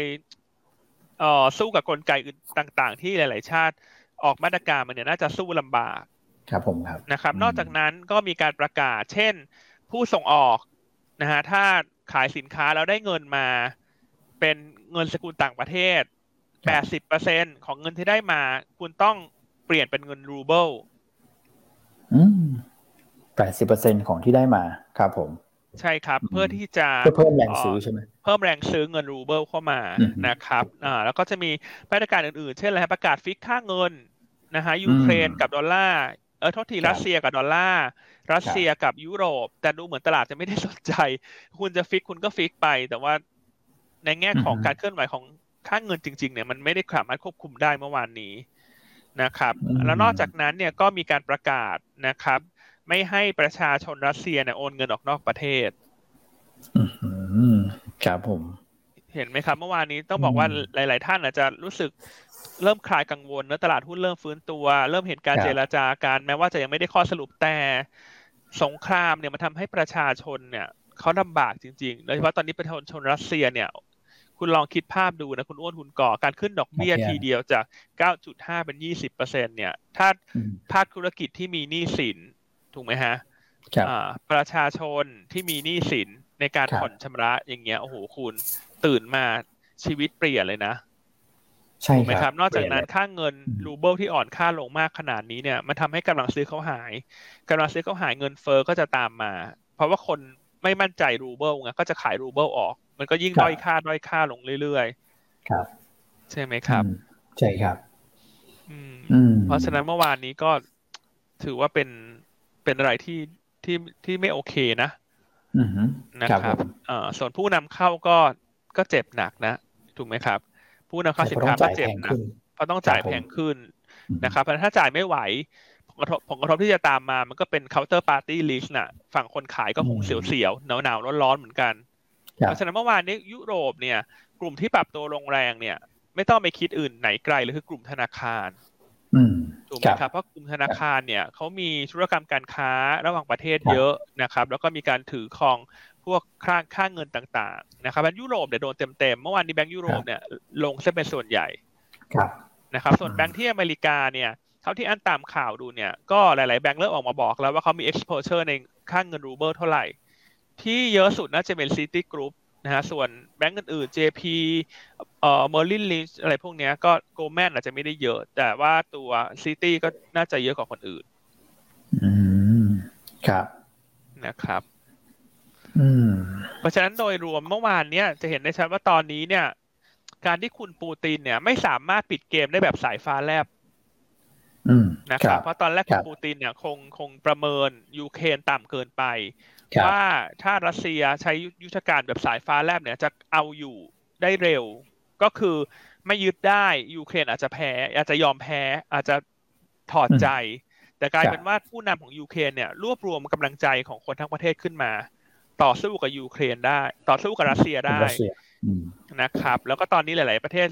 เอ่อสู้กับกลไกอื่นต่าง ๆ ที่หลาย ๆ ชาติออกมาตรการมันเนี่ยน่าจะสู้ลำบาก ครับผมครับนะครับอืมนอกจากนั้นก็มีการประกาศ เช่น ผู้ส่งออกนะฮะถ้าขายสินค้าแล้วได้เงินมา เป็นเงินสกุลต่างประเทศ80%ของเงินที่ได้มา คุณต้องเปลี่ยนเป็นเงินรูเบิลอืมแปดสิบเปอร์เซ็นของที่ได้มา ครับผม ใช่ครับอืมเพื่อที่จะเพื่อเพิ่มแรงซื้อใช่ไหมเพิ่มแรงซื้อเงินรูเบิลเข้ามาอืมนะครับอ่าแล้วก็จะมีมาตรการอื่นๆ เช่นอะไรฮะประกาศ fix ค่าเงินนะฮะยูเครนอืมกับดอลลาร์เออโทษทีครับรัสเซียกับดอลลาร์รัสเซียกับยุโรป แต่ดูเหมือนตลาดจะไม่ได้สนใจ คุณจะ fix คุณก็ fix ไป แต่ว่าในแง่ของอือฮึการเคลื่อนไหวของค่าเงินจริง ๆ เนี่ยมันไม่ได้สามารถควบคุมได้เมื่อวานนี้นะครับอืมแล้วนอกจากนั้นเนี่ยก็มีการประกาศนะครับ ไม่ให้ประชาชนรัสเซียเนี่ยโอนเงินออกนอกประเทศอืมครับผม เห็นไหมครับ เมื่อวานนี้ต้องบอกว่าอืมหลาย ๆ ท่านอาจจะรู้สึกเริ่มคลายกังวลเนอะตลาดหุ้นเริ่มฟื้นตัว เริ่มเห็นการครับเจรจากันแม้ว่าจะยังไม่ได้ข้อสรุปแต่สงครามเนี่ยมันทำให้ประชาชนเนี่ยเขาลำบากจริง ๆ โดยเฉพาะตอนนี้ประชาชนรัสเซียเนี่ย คุณลองคิดภาพดูนะ คุณอ้วนคุณก่อการขึ้นดอกเบี้ยครับทีเดียวจาก 9.5 เป็น 20เปอร์เซ็นเนี่ย ถ้าอืมภาคธุรกิจที่มีหนี้สิน ถูกไหมฮะครับอ่าประชาชนที่มีหนี้สินในการครับผ่อนชำระอย่างเงี้ยโอ้โหคุณตื่นมาชีวิตเปลี่ยนเลยนะใช่ถูกไหมคครัรับบนอกจากนั้นค่าเงินอืมรูเบิลที่อ่อนค่าลงมากขนาดนี้เนี่ยมันทำให้กำลังซื้อเขาหายกำลังซื้อเขาหายเงินเฟอ้อก็จะตามมา เพราะว่าคนไม่มั่นใจรูเบิลไงก็จะขายรูเบิลออก มันก็ยิ่งด้อยค่าด้อยค่าลงเรื่อยครับๆใช่ไหมครับอืมใช่ครับอืมอืม เพราะฉะนั้นเมื่อวานนี้ก็ถือว่าเป็น เป็นอะไรที่ที่ที่ไม่โอเคนะอืมนะครับครับผมเอ่อส่วนผู้นำเข้าก็ก็เจ็บหนักนะถูกไหมครับ ผู้นำเข้าสินค้าแต่ก็ก็ต้องจ่ายเจ็บแพงหนักขึ้นเพราะต้องจ่ายครับผมแพงขึ้นอืมนะครับเพราะฉะนั้นถ้าจ่ายไม่ไหวผลกระทบผลกระทบที่จะตามมามันก็เป็น counter party risk น่ะ ฝั่งคนขายก็คงอืมเสียวๆหนาวๆร้อนๆเหมือนกันครับเพราะฉะนั้นเมื่อวานนี้ยุโรปเนี่ย กลุ่มที่ปรับตัวลงแรงเนี่ย ไม่ต้องไปคิดอื่นไหนไกลเลยคือกลุ่มธนาคาร ถูกไหมครับเพราะกลุ่มธนาคารเนี่ยเขามีธุรกรรมการค้าระหว่างประเทศเยอะนะครับ แล้วก็มีการถือครองพวกค่าค่าเงินต่างๆนะครับแบงก์ยุโรปเนี่ยโดนเต็มๆเมื่อวานนี้แบงก์ยุโรปเนี่ยลงเส้นเป็นส่วนใหญ่นะครับส่วนแบงก์ที่อเมริกาเนี่ยเท่าที่อันตามข่าวดูเนี่ยก็หลายๆแบงก์เริ่มออกมาบอกแล้วว่าเขามี exposure ในค่างเงินรูเบิลเท่าไหร่ ที่เยอะสุดน่าจะเป็น City Group นะฮะส่วนแบงก์อื่นๆ JP เอ่อ Merlin Lynch อะไรพวกนี้ก็ Goldman อาจจะไม่ได้เยอะ แต่ว่าตัว City ก็น่าจะเยอะกว่าคนอื่น อืม ครับ นะครับ อืม เพราะฉะนั้นโดยรวมเมื่อวานเนี้ยจะเห็นได้ชัดว่าตอนนี้เนี่ย การที่คุณปูตินเนี่ย ไม่สามารถปิดเกมได้แบบสายฟ้าแลบนะครับเพราะตอนแรกคุณปูตินเนี่ยคงคงประเมินยูเครนต่ำเกินไป ว่าถ้ารัสเซียใช้ยุทธการแบบสายฟ้าแลบเนี่ยจะเอาอยู่ได้เร็ว ก็คือไม่ยึดได้ยูเครนอาจจะแพ้ อาจจะยอมแพ้ อาจจะถอดใจ แต่กลายเป็นว่าผู้นำของยูเครนเนี่ยรวบรวมกำลังใจของคนทั้งประเทศขึ้นมา ต่อสู้กับยูเครนได้ ต่อสู้กับรัสเซียได้นะครับ แล้วก็ตอนนี้หลาย ๆ ประเทศ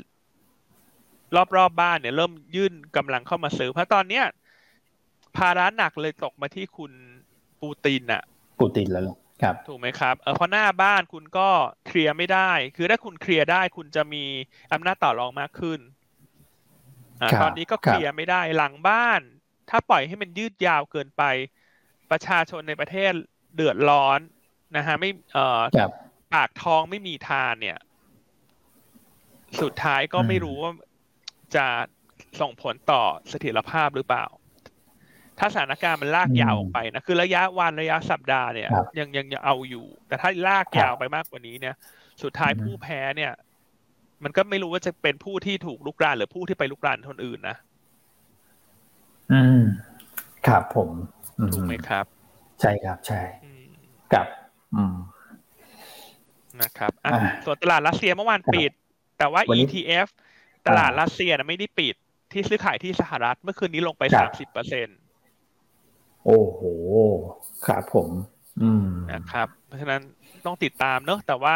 รอบๆบบ้านเนี่ย เริ่มยื่นกำลังเข้ามาซื้อเพราะตอนเนี้ยภาระหนักเลยตกมาที่คุณปูตินอะปูตินแล้ว ครับถูกไหมครับเออเพราะหน้าบ้านคุณก็เคลียร์ไม่ได้ คือถ้าคุณเคลียร์ได้คุณจะมีอำนาจต่อรองมากขึ้นอตอนนี้ก็เคลียร์ไม่ได้หลังบ้าน ถ้าปล่อยให้มันยืดยาวเกินไป ประชาชนในประเทศเดือดร้อนนะฮะไม่เอ่อปากท้องไม่มีทานเนี่ย สุดท้ายก็ไม่รู้ว่าจะส่งผลต่อเสถียรภาพหรือเปล่า ถ้าสถานการณ์มันลากยาวออกไปนะคือระยะวันระยะสัปดาห์เนี่ยยังยังยังเอาอยู่ แต่ถ้าลากยาวไปมากกว่านี้เนี่ย สุดท้ายผู้แพ้เนี่ย มันก็ไม่รู้ว่าจะเป็นผู้ที่ถูกลุกรานหรือผู้ที่ไปลุกรานคนอื่นนะอืมครับผมถูกไหมครับ ใช่ครับ ใช่กับ อืมนะครับอะส่วนตลาดรัสเซียเมื่อวานปิด แต่ว่า ETF ตลาดรัสเซียนะไม่ได้ปิดที่ซื้อขายที่สหรัฐเมื่อคืนนี้ลงไปสามสิบเปอร์เซ็นต์ โอ้โหครับผม อืมนะครับ เพราะฉะนั้นต้องติดตามเนอะแต่ว่า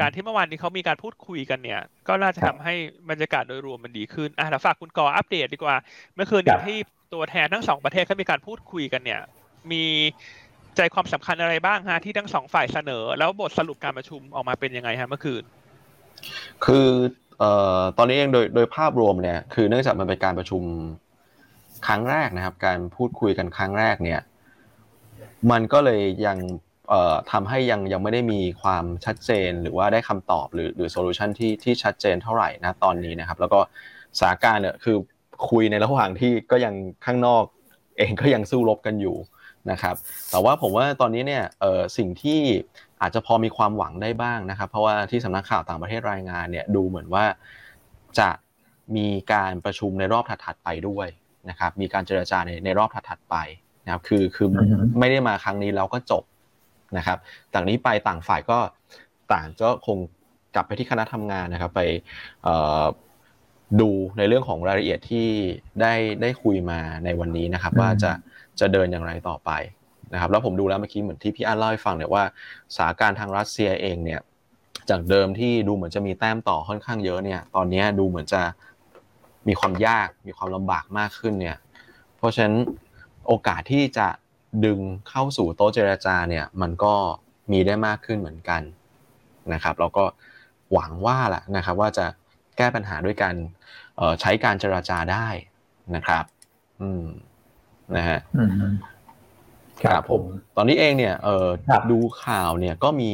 การที่เมื่อวานนี้เขามีการพูดคุยกันเนี่ย ก็น่าจะทำให้บรรยากาศโดยรวมมันดีขึ้นอะเดี๋ยวฝากคุณกออัปเดตดีกว่า เมื่อคืนที่ตัวแทนทั้งสองประเทศเขามีการพูดคุยกันเนี่ย มีใจความสำคัญอะไรบ้างฮะที่ทั้งสองฝ่ายเสนอ แล้วบทสรุปการประชุมออกมาเป็นยังไงฮะเมื่อคืน คือเอ่อตอนนี้เองโดยโดยภาพรวมเนี่ย คือเนื่องจากมันเป็นการประชุม ครั้งแรกนะครับ การพูดคุยกันครั้งแรกเนี่ย มันก็เลยยังทำให้ยังยังไม่ได้มีความชัดเจนหรือว่าได้คำตอบหรือหรือโซลูชันที่ที่ชัดเจนเท่าไหร่นะตอนนี้นะครับ แล้วก็สถานการณ์เนี่ยคือคุยในระหว่างที่ก็ยังข้างนอกเองก็ยังสู้รบกันอยู่นะครับ แต่ว่าผมว่าตอนนี้เนี่ยสิ่งที่อาจจะพอมีความหวังได้บ้างนะครับ เพราะว่าที่สำนักข่าวต่างประเทศรายงานเนี่ยดูเหมือนว่าจะมีการประชุมในรอบถัดๆไปด้วย นะครับมีการเจรจาในในรอบถัดๆไปนะครับคือคือไม่ได้มาครั้งนี้แล้วก็จบนะครับจากนี้ไปต่างฝ่ายก็ต่างก็คงกลับไปที่คณะทำงานนะครับ ไปดูในเรื่องของรายละเอียดที่ได้ได้คุยมาในวันนี้นะครับ ว่าจะจะเดินอย่างไรต่อไปนะครับ แล้วผมดูแล้วเมื่อกี้เหมือนที่พี่อันเล่าให้ฟังเนี่ยว่าสถานการณ์ทางรัสเซียเองเนี่ยจากเดิมที่ดูเหมือนจะมีแต้มต่อค่อนข้างเยอะเนี่ย ตอนนี้ดูเหมือนจะ มีความยากมีความลำบากมากขึ้นเนี่ยเพราะฉะนั้นโอกาสที่จะดึงเข้าสู่โต๊ะเจรจาเนี่ยมันก็มีได้มากขึ้นเหมือนกันนะครับแล้วก็หวังว่าแหละนะครับว่าจะแก้ปัญหาด้วยการใช้การเจรจาได้นะครับ อืมนะฮะครับผม ตอนนี้เองเนี่ยเออดูข่าวเนี่ยก็มี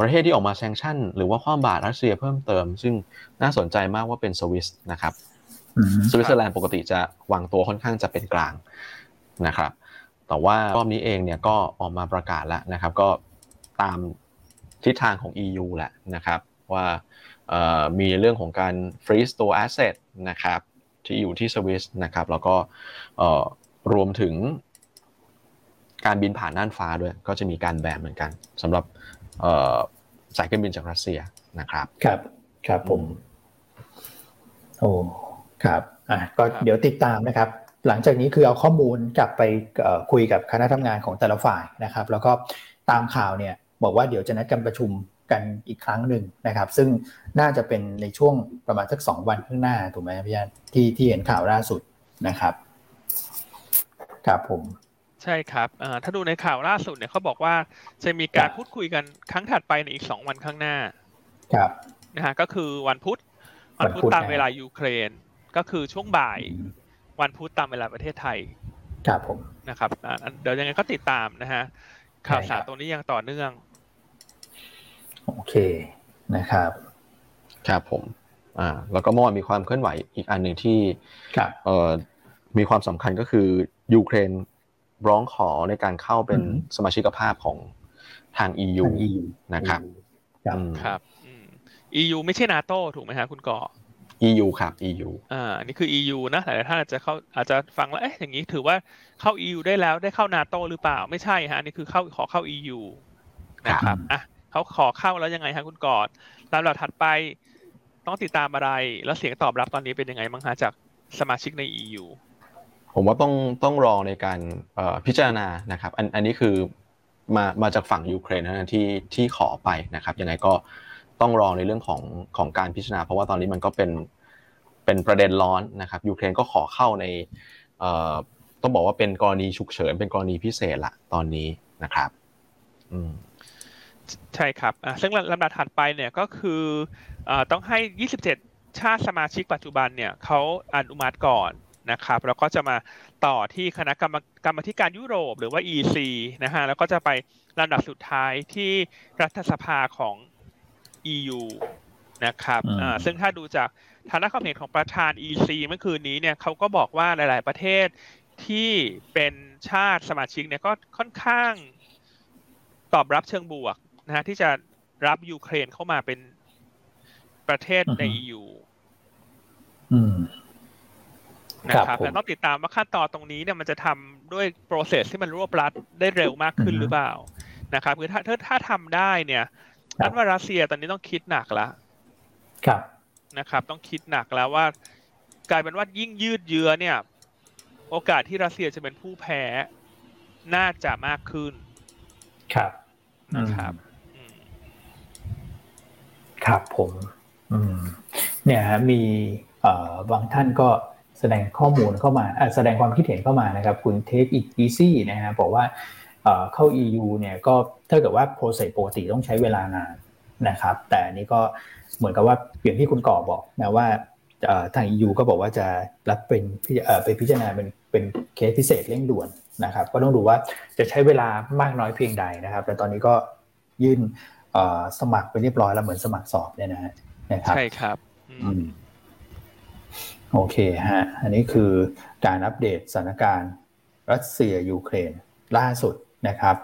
ประเทศที่ออกมา sanction หรือว่าคว่ำบาตรรัสเซียเพิ่มเติม ซึ่งน่าสนใจมากว่าเป็นสวิสนะครับสวิตเซอร์แลนด์ปกติจะวางตัวค่อนข้างจะเป็นกลางนะครับ แต่ว่ารอบนี้เองเนี่ยก็ออกมาประกาศแล้วนะครับ ก็ตามทิศทางของ EU แหละนะครับ ว่ามีเรื่องของการ freeze ตัว asset นะครับที่อยู่ที่สวิสนะครับ แล้วก็รวมถึงการบินผ่านน่านฟ้าด้วย ก็จะมีการแบนเหมือนกันสำหรับ สายการบินจากรัสเซียนะครับ ครับ ครับผม โอ้ ครับ อะ ก็เดี๋ยวติดตามนะครับ หลังจากนี้คือเอาข้อมูลกลับไปคุยกับคณะทำงานของแต่ละฝ่ายนะครับ แล้วก็ตามข่าวเนี่ย บอกว่าเดี๋ยวจะนัดกันประชุมกันอีกครั้งหนึ่งนะครับ ซึ่งน่าจะเป็นในช่วงประมาณสักสองวันข้างหน้าถูกไหมพี่ยันที่ที่เห็นข่าวล่าสุดนะครับ ครับผม ใช่ครับถ้าดูในข่าวล่าสุดเนี่ยเขาบอกว่าจะมีการพูดคุยกันครั้งถัดไปในอีกสองวันข้างหน้า ครับ นะฮะ ก็คือวันพุธ วันพุธตามเวลายูเครน ก็คือช่วงบ่าย วันพุธตามเวลาประเทศไทย ครับผม นะครับ เดี๋ยวยังไงก็ติดตามนะฮะ ข่าวสารตรงนี้ยังต่อเนื่อง โอเค นะครับ ครับผม อ่า แล้วก็เมื่อวานมีความเคลื่อนไหวอีกอันหนึ่งที่เอ่อ มีความสำคัญก็คือยูเครน ร้องขอในการเข้าเป็นสมาชิกภาพของทาง EU นะครับครับ EU ไม่ใช่นาโต้ถูกไหมฮะคุณก่อ EU ครับ EU อ่านี่คือ EU นะหลายท่านอาจจะเข้าอาจจะฟังแล้วเอ๊ะอย่างนี้ถือว่าเข้า EU ได้แล้วได้เข้านาโต้หรือเปล่าไม่ใช่ฮะนี่คือเข้าขอเข้า EU นะครับอะเขาขอเข้าแล้วยังไงฮะคุณกอดลำดับถัดไปต้องติดตามอะไร แล้วเสียงตอบรับตอนนี้เป็นยังไงบ้างฮะจากสมาชิกใน EU ผมว่าต้องต้องรอในการพิจารณานะครับอันอันนี้คือมามาจากฝั่งยูเครนนะที่ที่ขอไปนะครับยังไงก็ต้องรอในเรื่องของของการพิจารณา เพราะว่าตอนนี้มันก็เป็นเป็นประเด็นร้อนนะครับยูเครนก็ขอเข้าในต้องบอกว่าเป็นกรณีฉุกเฉินเป็นกรณีพิเศษละตอนนี้นะครับอืมใช่ครับซึ่งลำดับถัดไปเนี่ยก็คือต้องให้ 27 ชาติสมาชิกปัจจุบันเนี่ยเขาอนุมัติก่อน นะครับแล้วก็จะมาต่อที่คณะกรรมกรรมธิการยุโรปหรือว่า EC นะฮะแล้วก็จะไปลำดับสุดท้ายที่รัฐสภาของ EU นะครับซึ่งถ้าดูจากทางด้านความเห็นของประธาน EC เมื่อคืนนี้เนี่ยเขาก็บอกว่าหลาย ๆ ประเทศที่เป็นชาติสมาชิกเนี่ยก็ค่อนข้างตอบรับเชิงบวกนะฮะที่จะรับยูเครนเข้ามาเป็นประเทศใน EU นะครับแต่ต้องติดตามว่าขั้นตอนตรงนี้เนี่ยมันจะทำด้วยโปรเซสที่มันรวบรัดได้เร็วมากขึ้นหรือเปล่านะครับคือถ้าถ้าถ้าทำได้เนี่ยนั่นว่ารัสเซียตอนนี้ต้องคิดหนักแล้วครับนะครับ ต้องคิดหนักแล้วว่ากลายเป็นว่ายิ่งยืดเยื้อเนี่ย โอกาสที่รัสเซียจะเป็นผู้แพ้น่าจะมากขึ้น ครับนะครับครับผม อืม เนี่ยฮะมีเอ่อบางท่านก็ แสดงข้อมูลเข้ามาแสดงความคิดเห็นเข้ามานะครับ คุณ Take It Easy นะฮะบอกว่าเข้า EU เนี่ยก็ถ้าเกิดว่า process ปกติต้องใช้เวลานานนะครับ แต่นี้ก็เหมือนกับว่าอย่างที่คุณก่อบอกนะว่าทาง EU ก็บอกว่าจะรับเป็นไปพิจารณาเป็นเป็นเคสพิเศษเร่งด่วนนะครับ ก็ต้องดูว่าจะใช้เวลามากน้อยเพียงใดนะครับแต่ตอนนี้ก็ยื่นสมัครไปเรียบร้อยแล้วเหมือนสมัครสอบเนี่ยนะนะครับใช่ครับ โอเคฮะ อันนี้คือการอัปเดตสถานการณ์รัสเซียยูเครนล่าสุดนะครับ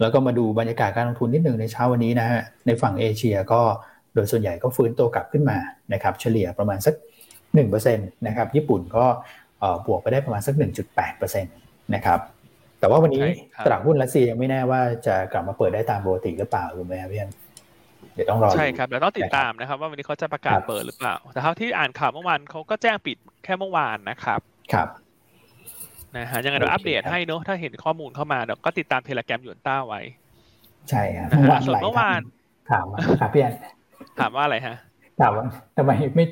แล้วก็มาดูบรรยากาศการลงทุนนิดหนึ่งในเช้าวันนี้นะฮะ ในฝั่งเอเชียก็โดยส่วนใหญ่ก็ฟื้นตัวกลับขึ้นมานะครับ เฉลี่ยประมาณสัก 1%นะครับ ญี่ปุ่นก็บวกไปได้ประมาณสัก 1.8%นะครับ แต่ว่าวันนี้ตลาดหุ้นรัสเซียยังไม่แน่ว่าจะกลับมาเปิดได้ตามปกติหรือเปล่าถูกไหมครับพี่อัน เดี๋ยวต้องรอใช่ครับเดี๋ยวต้องติดตามนะครับ ว่าวันนี้เขาจะประกาศเปิดหรือเปล่า แต่เท่าที่อ่านข่าวเมื่อวานเขาก็แจ้งปิดแค่เมื่อวานนะครับครับนะฮะยังไงเราอัปเดตให้เนอะถ้าเห็นข้อมูลเข้ามาเดี๋ยวก็ติดตาม Telegram หยวนต้าไว้ ใช่ครับส่วนเมื่อวานถามว่าครับพี่อนถามว่าอะไรฮะ ถามว่าทำไมไม่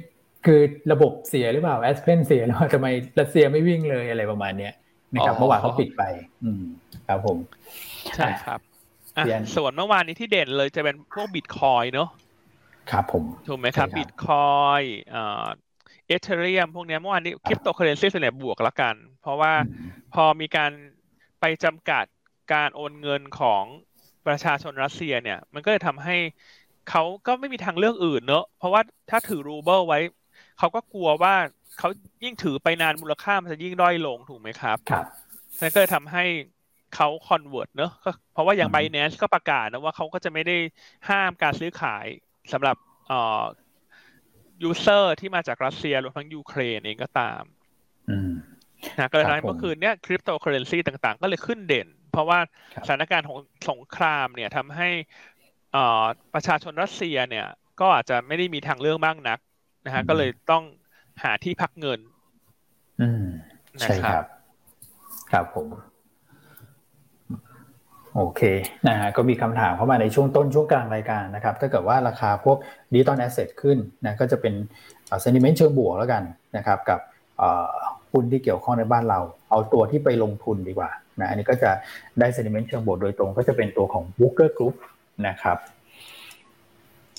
คือระบบเสียหรือเปล่า Aspen เสียแล้วทำไมรัสเซียไม่วิ่งเลยอะไรประมาณเนี้ยนะครับเมื่อวานเขาปิดไป อืมครับผม ใช่ครับ ส่วนเมื่อวานนี้ที่เด่นเลยจะเป็นพวกบิตคอยน์เนอะครับผม ถูกไหมครับบิตคอยน์เอ่อ Ethereum พวกนี้เมื่อวานนี้คริปโตเคอเรนซีส่วนใหญ่บวกแล้วกัน เพราะว่าพอมีการไปจำกัดการโอนเงินของประชาชนรัสเซียเนี่ย มันก็จะทำให้เขาก็ไม่มีทางเลือกอื่นเนอะเพราะว่าถ้าถือรูเบิลไว้ เขาก็กลัวว่าเขายิ่งถือไปนานมูลค่ามันจะยิ่งด้อยลงถูกไหมครับครับ นั่นก็จะทำให้ เขา convert เนอะเพราะว่าอย่าง Binance ก็ประกาศนะว่าเขาก็จะไม่ได้ห้ามการซื้อขายสำหรับเอ่อ user ที่มาจากรัสเซียรวมทั้งยูเครนเองก็ตามนะก็เลยทำให้เมื่อคืนเนี้ยคริปโตเคอเรนซีต่างๆ ก็เลยขึ้นเด่น เพราะว่าสถานการณ์ของสงครามเนี่ยทำให้ประชาชนรัสเซียเนี่ย ก็อาจจะไม่ได้มีทางเลือกมากนักนะฮะก็เลยต้องหาที่พักเงิน อืมใช่ครับ ครับผม โอเคนะฮะก็มีคำถามเข้ามาในช่วงต้นช่วงกลางรายการนะครับ ถ้าเกิดว่าราคาพวก digital asset ขึ้นนะก็จะเป็น sentiment เชิงบวกแล้วกันนะครับกับหุ้นที่เกี่ยวข้องในบ้านเรา เอาตัวที่ไปลงทุนดีกว่านะอันนี้ก็จะได้ sentiment เชิงบวกโดยตรงก็จะเป็นตัวของ Brooker Group นะครับ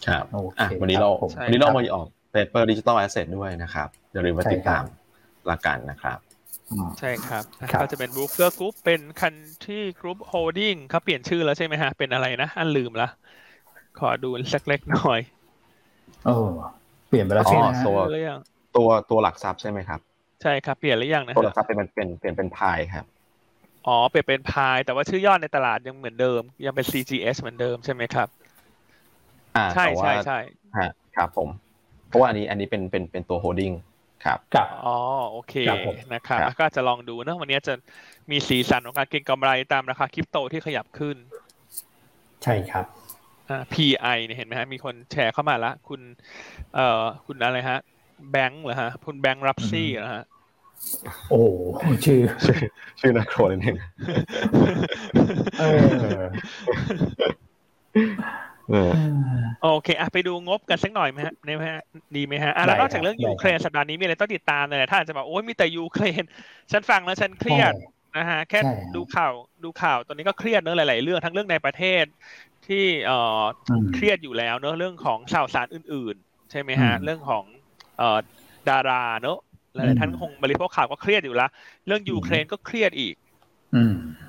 ครับโอเคอะวันนี้เราครับผมวันนี้เรามาออก paper digital asset ด้วยนะครับอย่าลืมมาติดตามละกันนะครับอืม ใช่ครับครับก็จะเป็นบ o กเกอร์กรุ๊ปเป็น Country Group Holding เขาเปลี่ยนชื่อแล้วใช่ไหมฮะ เป็นอะไรนะ อันลืมละ ขอดูสักเล็กหน่อยเออเปลี่ยนไปแล้วอ๋อใช่ไหมฮะตัวหรือยังตัวตัวหลักทรัพย์ใช่ไหมครับ ใช่ครับ เปลี่ยนหรือยังนะตัวหลัฮะกทรัพย์เป็นเป็นเปลี่ยนเป็นพายครับอ๋อเปลี่ยนเป็นพาย แต่ว่าชื่อย่อในตลาดยังเหมือนเดิม ยังเป็น CGS เหมือนเดิมใช่ไหมครับ อ่าใช่แต่ว่าใช่ใช่ฮะครับผม เพราะว่าอันนี้อันนี้เป็นเป็นเป็นตัว holding ครับกับอ๋อโอเคครับผมนะครับครับก็จะลองดูเนอะวันนี้จะมีสีสันของการเก็งกำไรตามราคาคริปโตที่ขยับขึ้น ใช่ครับอ่า PI เนี่ยเห็นไหมฮะมีคนแชร์เข้ามาละ คุณ เอ่อคุณอะไรฮะ แบงค์เหรอฮะ คุณแบงค์รับซี่เหรอฮะโอ้โหชื่อ ชื่อนักโครนิดนึงเออเออ โอเคอะไปดูงบกันสักหน่อยไหมฮะได้ไหมฮะดีไหมฮะอะแล้วได้นอกจากเรื่องครับยูเครนสัปดาห์นี้มีอะไรต้องติดตามเลยถ้าอาจจะบอกโอ้ยมีแต่ยูเครน ฉันฟังแล้วฉันเครียดนะฮะแค่ใช่ดูข่าวดูข่าวตอนนี้ก็เครียดเนอะหลายๆเรื่องทั้งเรื่องในประเทศที่เอ่ออมเครียดอยู่แล้วเนอะเรื่องของข่าวสารอื่น ๆ ใช่ไหมฮะอืมเรื่องของเอ่อดาราเนอะหลายๆท่านอืมคงบริโภคข่าวก็เครียดอยู่แล้วเรื่องยูเครนก็เครียดอีกอืม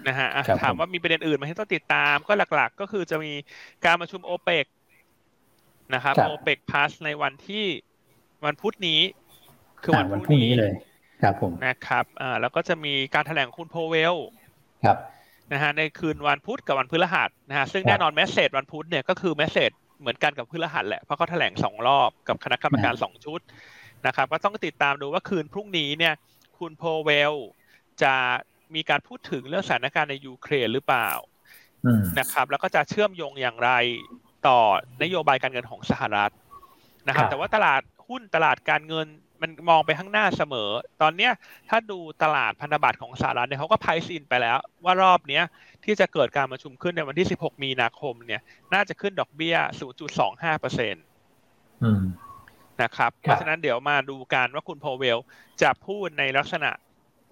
นะฮะอะครับถามผมว่ามีประเด็นอื่นไหมที่ต้องติดตามก็หลัก ๆ ก็คือจะมีการประชุมโอเปกนะครับครับ OPEC Plus ในวันที่วันพุธนี้ คือวันอ่าวันพพรุ่รุ่งงนี้นี้เลย ครับผมนะครับอ่าแล้วก็จะมีการแถลงของคุณโพเวลครับนะฮะในคืนวันพุธกับวันพฤหัสนะฮะซึ่งครับแน่นอน message วันพุธเนี่ยก็คือ message เหมือนกันกับพฤหัสแหละเพราะเขาแถลงสองรอบกับคณะกรรมการนะสองชุดนะครับ ก็ต้องติดตามดูว่าคืนพรุ่งนี้เนี่ย คุณโพเวลจะ มีการพูดถึงเรื่องสถานการณ์ในยูเครนหรือเปล่าอืมนะครับ แล้วก็จะเชื่อมโยงอย่างไรต่อนโยบายการเงินของสหรัฐนะครับครับ แต่ว่าตลาดหุ้นตลาดการเงินมันมองไปข้างหน้าเสมอ ตอนเนี้ยถ้าดูตลาดพันธบัตรของสหรัฐเนี่ยเขาก็ไพรซินไปแล้ว ว่ารอบเนี้ยที่จะเกิดการประชุมขึ้นในวันที่ 16 มีนาคมเนี่ย น่าจะขึ้นดอกเบี้ย 0.25เปอร์เซ็นตอืมนะครับครับ เพราะฉะนั้นเดี๋ยวมาดูกันว่าคุณโพเวลจะพูดในลักษณะ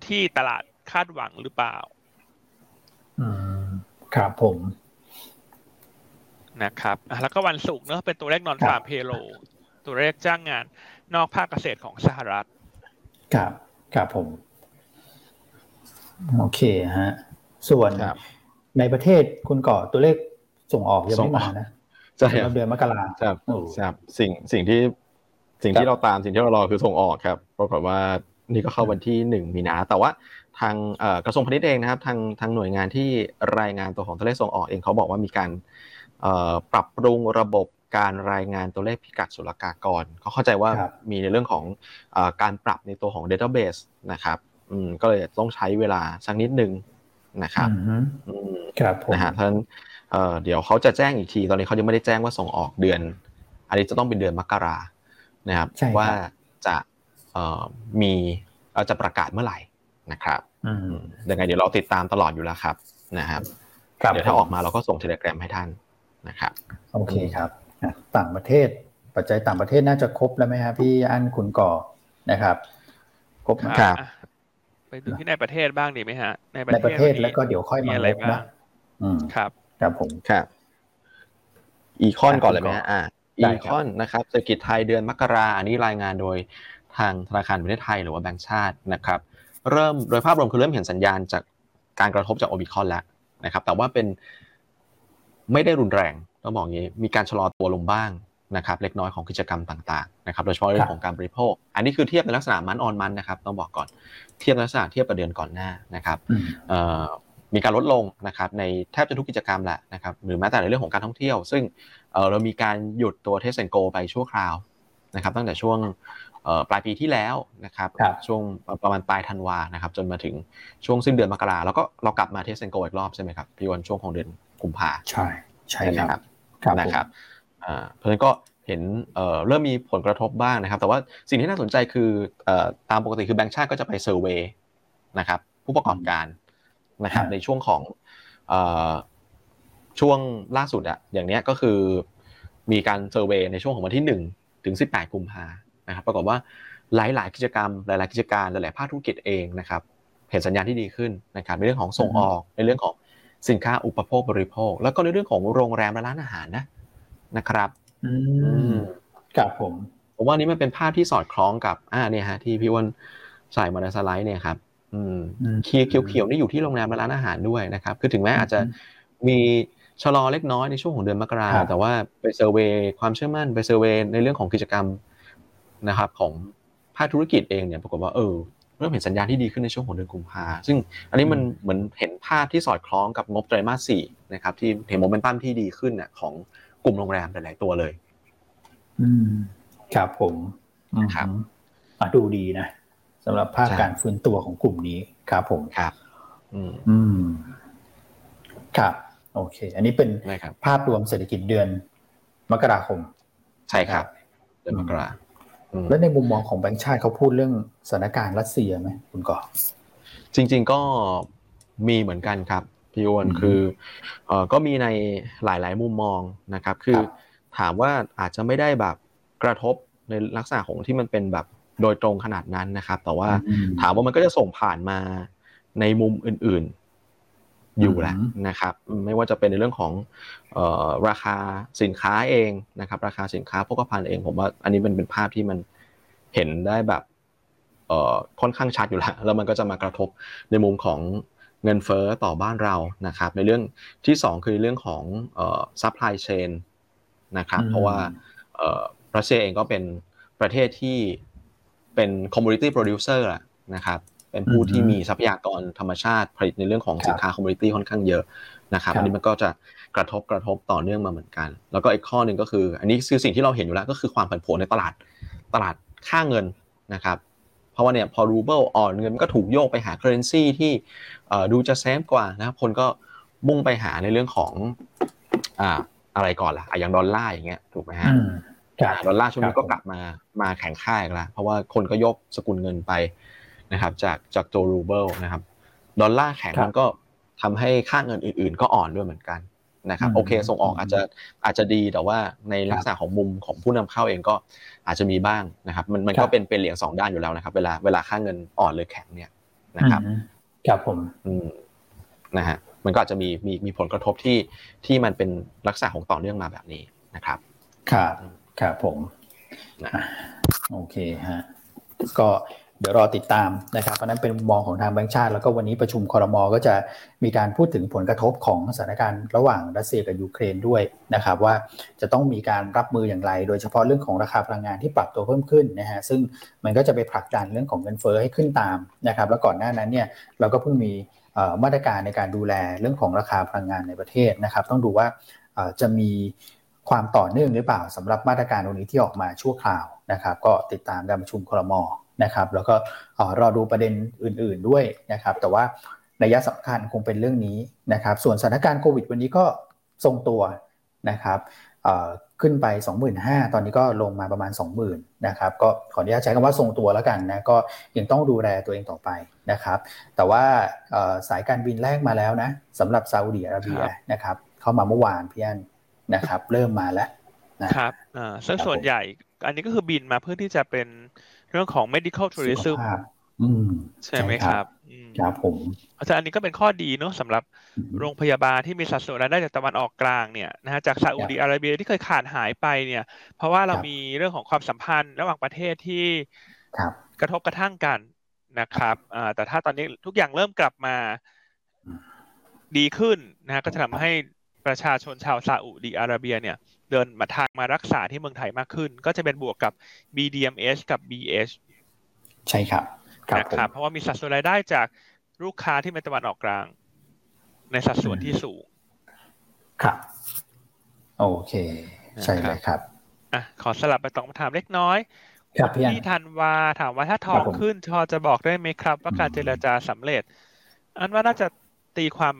ที่ตลาด คาดหวังหรือเปล่า อืมครับผมนะครับอะแล้วก็วันศุกร์เนอะเป็นตัวเลขนอนครับฟาร์มเพโล ตัวเลขจ้างงานนอกภาคเกษตรของสหรัฐครับครับผม โอเคฮะ ส่วนครับในประเทศคุณก่อตัวเลขส่งออกยังส่ไม่งอมาอกนะใช่สำหรับเดือนมกราครับโอ้ครับ สิ่งสิ่งที่สิ่งครัที่บเราตามสิ่งที่เรารอคือส่งออกครับปรากฏว่านี่ก็เข้าวันที่หนึ่งมีนาแต่ว่า ทางเอ่อกระทรวงพาณิชย์เองนะครับทางทางหน่วยงานที่รายงานตัวของตัวเลขส่งออกเองเขาบอกว่ามีการเอ่อปรับปรุงระบบการรายงานตัวเลขพิกัดศุลกากรเขาเข้าใจว่าครับมีในเรื่องของเอ่อการปรับในตัวของ Database นะครับอืมก็เลยต้องใช้เวลาสักนิดนึงนะครับอืมฮึอืมครับผมนะฮะท่านเอ่อเดี๋ยวเขาจะแจ้งอีกที ตอนนี้เขายังไม่ได้แจ้งว่าส่งออกเดือน อันนี้จะต้องเป็นเดือนมกรานะครับใช่ครับว่าจะเอ่อมีเอ่อจะประกาศเมื่อไหร่ นะครับอืมอืมยังไงเดี๋ยวเราติดตามตลอดอยู่แล้วครับนะครับครับเดี๋ยวถ้าออกมาเราก็ส่งเทเลกรามให้ท่านนะครับโอเคครับอะต่างประเทศปัจจัยต่างประเทศน่าจะครบแล้วไหมครับพี่อันคุณก่อนะครับ ครบไหมครับอะไปดูที่ในประเทศบ้างดีไหมฮะ ในประในเทศประเทศนนี้แล้วก็เดี๋ยวค่อยมีมาอะไรลบบ้างนะอืมครับครับผมครับ อีคอนอะก่อนเลยไหมฮะอ่าได้อีครับคอนนะครับเศรษฐกิจไทยเดือนมกราอันนี้รายงานโดยทางธนาคารแห่งประเทศไทยหรือว่าแบงก์ชาตินะครับ เริ่มโดยภาพรวมคือเริ่มเห็นสัญญาณจากการกระทบจากโอมิคอนแล้วนะครับ แต่ว่าเป็นไม่ได้รุนแรงต้องบอกอย่างนี้ มีการชะลอตัวลงบ้างนะครับ เล็กน้อยของกิจกรรมต่างๆนะครับ โดยเฉพาะเรื่องของการบริโภค อันนี้คือเทียบในลักษณะมันออนมันนะครับ ต้องบอกก่อน เทียบในลักษณะเทียบกับเดือนก่อนหน้านะครับมีการลดลงนะครับในแทบจะทุกกิจกรรมแหละนะครับหรือแม้แต่ในเรื่องของการท่องเที่ยว ซึ่งเรามีการหยุดตัว Test and Go ไปชั่วคราวนะครับตั้งแต่ช่วง ปลายปีที่แล้วนะครับครับช่วงประมาณปลายธันวานะครับจนมาถึงช่วงสิ้นเดือนมกราแล้วก็เรากลับมา Test and Go อีกรอบใช่ไหมครับพี่วันช่วงของเดือนกุมภาใช่ใช่ใช่ไหมคครัรับบครับนะครับอ่าเพราะฉะนั้นก็เห็นเอ่อเริ่มมีผลกระทบบ้างนะครับ แต่ว่าสิ่งที่น่าสนใจคือเอ่อตามปกติคือแบงก์ชาติก็จะไปเซอร์เวย์นะครับผู้ประกอบการนะครับในช่วงของเอ่อช่วงล่าสุดอะอย่างเนี้ยก็คือมีการเซอร์เวย์ในช่วงของวันที่1ถึง18กุมภานะครับปรากฏว่าหลาย ๆ กิจกรรม หลาย ๆ กิจการหลาย ๆ ภาคธุรกิจเองนะครับเห็นสัญญาณที่ดีขึ้นนะครับในเรื่องของส่งออกในเรื่องของสินค้าอุปโภคบริโภค แล้วก็ในเรื่องของโรงแรมและร้านอาหารนะนะครับอืมครับผมผมว่านี้มันเป็นภาพที่สอดคล้องกับอ่าเนี่ยฮะที่พี่วันใส่มาในสไลด์เนี่ยครับอืมเขียวเขียวนี่อยู่ที่โรงแรมและร้านอาหารด้วยนะครับ คือถึงแม้อาจจะมีชะลอเล็กน้อยในช่วงของเดือนมกราแต่ว่าไป survey ความเชื่อมั่นไป survey ในเรื่องของกิจกรรม นะครับของภาคธุรกิจเองเนี่ยปรากฏว่าเออเริ่มเห็นสัญญาณที่ดีขึ้นในช่วงของเดือนกุมภาซึ่งอันนี้มันเหมือนเห็นภาพที่สอดคล้องกับงบไตรมาสสี่นะครับที่เห็นโมเมนตัมที่ดีขึ้นน่ะของกลุ่มโรงแรมหลาย ๆ ตัวเลย อืมครับผมครับดูดีนะสำหรับภาคการฟื้นตัวของกลุ่มนี้ครับผมครับอืมอืมครับ โอเค อันนี้เป็นภาพรวมเศรษฐกิจเดือนมกราคม ใช่ครับ เดือนมกรา แล้วในมุมมองของแบงค์ชาติเขาพูดเรื่องสถานการณ์รัสเซียไหมคุณก่อจริง ๆก็มีเหมือนกันครับพี่อวนคือเออก็มีในหลาย ๆ มุมมองนะครับ คือถามว่าอาจจะไม่ได้แบบกระทบในลักษณะของที่มันเป็นแบบโดยตรงขนาดนั้นนะครับ แต่ว่าถามว่ามันก็จะส่งผ่านมาในมุมอื่น อยู่แหละนะครับไม่ว่าจะเป็นในเรื่องของราคาสินค้าเองนะครับราคาสินค้าพกพาเอง ผมว่าอันนี้มันเป็นภาพที่มันเห็นได้แบบค่อนข้างชัดอยู่แล้วแล้วมันก็จะมากระทบในมุมของเงินเฟ้อต่อบ้านเรานะครับในเรื่องที่ 2 คือเรื่องของ supply chain นะครับเพราะว่ารัสเซียเองก็เป็นประเทศที่เป็น commodity producer นะครับ เป็นผู้ที่มีทรัพยากรธรรมชาติผลิตในเรื่องของสินค้า commodity ค่อนข้างเยอะนะครับอันนี้มันก็จะกระทบกระทบต่อเนื่องมาเหมือนกัน แล้วก็อีกข้อหนึ่งก็คือ อันนี้คือสิ่งที่เราเห็นอยู่แล้วก็คือความผันผวนในตลาดตลาดค่าเงินนะครับเพราะว่าเนี่ยพอรูเบิลอ่อนเงินมันก็ถูกโยกไปหา currency ที่ดูจะ safe กว่านะครับคนก็มุ่งไปหาในเรื่องของอ่าอะไรก่อนล่ะอย่างดอลลาร์อย่างเงี้ยถูกไหมฮะดอลลาร์ช่วงนี้ก็กลับมามาแข็งค่าอีกแล้วเพราะว่าคนก็โยกสกุลเงินไป นะครับจากจากตัวรูเบิลนะครับดอลลาร์แข็งมันก็ทำให้ค่าเงินอื่นๆ ก็อ่อนด้วยเหมือนกันนะครับโอเคส่งออกอาจจะอาจจะดีแต่ว่าในลักษณะของมุมของผู้นำเข้าเองก็อาจจะมีบ้างนะครับมันมันก็เป็นเป็นเหรียญสองด้านอยู่แล้วนะครับ เวลาเวลาค่าเงินอ่อนหรือแข็งเนี่ยนะครับครับผมอืมนะฮะมันก็อาจจะมีมีมีผลกระทบที่ที่มันเป็นลักษณะของต่อเนื่องมาแบบนี้นะครับครับครับผมโอเคฮะก็ เดี๋ยวรอติดตามนะครับเพราะนั้นเป็นมุมมองของทางแบงค์ชาติ แล้วก็วันนี้ประชุมคอรมอก็จะมีการพูดถึงผลกระทบของสถานการณ์ระหว่างรัสเซียกับยูเครนด้วยนะครับว่าจะต้องมีการรับมืออย่างไร โดยเฉพาะเรื่องของราคาพลังงานที่ปรับตัวเพิ่มขึ้นนะฮะซึ่งมันก็จะไปผลักดันเรื่องของเงินเฟ้อให้ขึ้นตามนะครับแล้วก่อนหน้านั้นเนี่ยเราก็เพิ่งมีมาตรการในการดูแลเรื่องของราคาพลังงานในประเทศนะครับ ต้องดูว่าจะมีความต่อเนื่องหรือเปล่าสำหรับมาตรการตรงนี้ที่ออกมาชั่วคราวนะครับ ก็ติดตามการประชุมครม นะครับแล้วก็รอดูประเด็นอื่น ๆด้วยนะครับแต่ว่าระยะสำคัญคงเป็นเรื่องนี้นะครับส่วนสถานการณ์โควิด วันนี้ก็ทรงตัวนะครับขึ้นไป 25,000 ตอนนี้ก็ลงมาประมาณ 20,000นะครับก็ขออนุญาตใช้คำว่าทรงตัวแล้วกันนะก็ยังต้องดูแลตัวเองต่อไปนะครับแต่ว่าสายการบินแรกมาแล้วนะสำหรับซาอุดีอาระเบียนะครับเข้ามาเมื่อวานพี่อันนะครับเริ่มมาแล้วนะครับอ่าซึ่งส่วนใหญ่อันนี้ก็คือบินมาเพื่อที่จะเป็น เรื่องของ medical tourism ใช่ไหมครับครับผมอาจารย์อันนี้ก็เป็นข้อดีเนาะสำหรับโรงพยาบาลที่มีสัดส่วนรายได้จากตะวันออกกลางเนี่ยนะฮะจากซาอุดีอาระเบียที่เคยขาดหายไปเนี่ย เพราะว่าเรามีเรื่องของความสัมพันธ์ระหว่างประเทศที่กระทบกระทั่งกันนะครับแต่ถ้าตอนนี้ทุกอย่างเริ่มกลับมาดีขึ้นนะฮะก็จะทำให้ประชาชนชาวซาอุดีอาระเบียเนี่ย เดินมาทางมารักษาที่เมืองไทยมากขึ้น ก็จะเป็นบวกกับ BDMH กับ BH ใช่ครับนะครับเพราะว่ามีสัดส่วนรายได้จากลูกค้าที่เป็นตะวันออกกลาง ในสัดส่วนที่สูงครับโอเค ใช่เลยครับอะขอสลับไปตอบคำถามเล็กน้อยครับพี่ทันวาถามว่าถ้าทองขึ้นชอจะบอกได้ไหมครับ ว่าการเจรจาสำเร็จ อันว่าน่าจะตีความ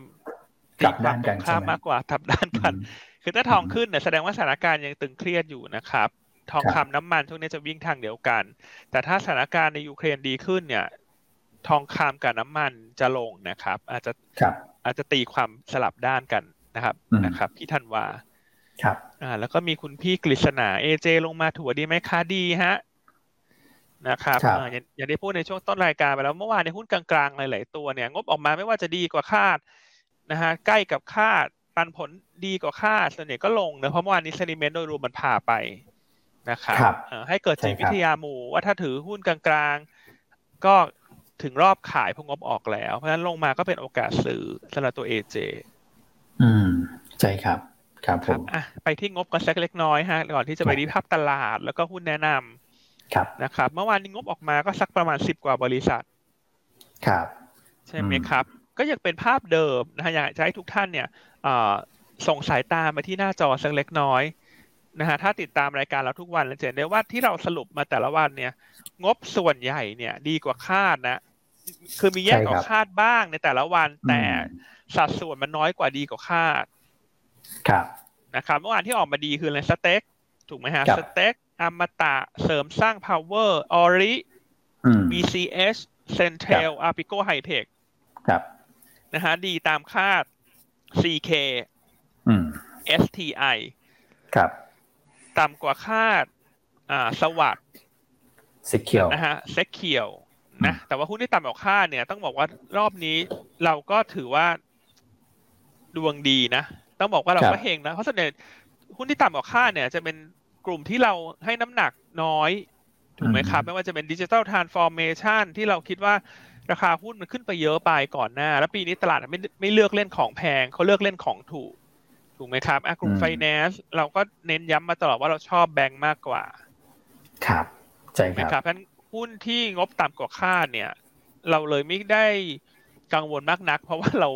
ตีความตรงข้ามมากกว่าทับด้านกัน คือถ้าทองขึ้นเนี่ยแสดงว่าสถานการณ์ยังตึงเครียดอยู่นะครับ ทองคำน้ำมันช่วงนี้จะวิ่งทางเดียวกัน แต่ถ้าสถานการณ์ในยูเครนดีขึ้นเนี่ย ทองคำกับน้ำมันจะลงนะครับ อาจจะอาจจะตีความสลับด้านกันนะครับนะครับพี่ธันวาครับอ่าแล้วก็มีคุณพี่กฤษณาเอเจลงมาถั่วดีไหมคะดีฮะนะครับอย่างที่พูดในช่วงต้นรายการไปแล้วเมื่อวานในหุ้นกลางๆ หลาย ๆ ตัวเนี่ย งบออกมาไม่ว่าจะดีกว่าคาดนะฮะใกล้กับคาดปันผล ดีกว่าคาดส่วนใหญ่ก็ลงนะเพราะเมื่อวานนี้เซนิเมนต์โดยรวมมันพาไปนะครับให้เกิดจิตวิทยาหมู่ว่าถ้าถือหุ้นกลางๆ ก็ถึงรอบขายพงบออกแล้ว เพราะฉะนั้นลงมาก็เป็นโอกาสซื้อสำหรับตัวเอเจอืม ใช่ครับ ครับผมอะไปที่งบกันสักเล็กน้อยฮะก่อนที่จะไปดีภาพตลาดแล้วก็หุ้นแนะนำครับนะครับ เมื่อวานนี้งบออกมาก็สักประมาณสิบกว่าบริษัท ครับ ใช่ไหมครับ ก็ยังเป็นภาพเดิมนะฮะอยากจะให้ทุกท่านเนี่ย ส่งสายตามาที่หน้าจอสักเล็กน้อยนะฮะถ้าติดตามรายการเราทุกวันเราจะเห็นได้ว่าที่เราสรุปมาแต่ละวันเนี่ย งบส่วนใหญ่เนี่ย ดีกว่าคาดนะ คือมีแย่กว่าคาดบ้างในแต่ละวัน แต่สัดส่วนมันน้อยกว่าดีกว่าคาด ครับนะครับเมื่อวานที่ออกมาดีคืออะไรสเต็กถูกไหมฮะสเต็กอมตะเสริมสร้าง power ออริ BCS Central Apico High Tech ครับนะฮะดีตามคาด CK STI ครับต่ำกว่าคาดอ่าสวัสด์เซ็กเคียวนะฮะเซ็กเคียวนะแต่ว่าหุ้นที่ต่ำกว่าคาดเนี่ย ต้องบอกว่ารอบนี้เราก็ถือว่าดวงดีนะ ต้องบอกว่าเราก็เฮงนะ เพราะส่วนใหญ่หุ้นที่ต่ำกว่าคาดเนี่ย จะเป็นกลุ่มที่เราให้น้ำหนักน้อย ถูกไหมครับ ไม่ว่าจะเป็น digital transformation ที่เราคิดว่าราคาหุ้นมันขึ้นไปเยอะไปก่อนหน้า แล้วปีนี้ตลาดไม่ไม่เลือกเล่นของแพงเขาเลือกเล่นของถูก ถูกไหมครับกลุ่มไฟแนนซ์เราก็เน้นย้ำมาตลอดว่าเราชอบแบงก์มากกว่า ครับใช่ครับเพราะฉะนั้นหุ้นที่งบต่ำกว่าคาดเนี่ย เราเลยไม่ได้กังวลมากนัก เพราะว่าเรา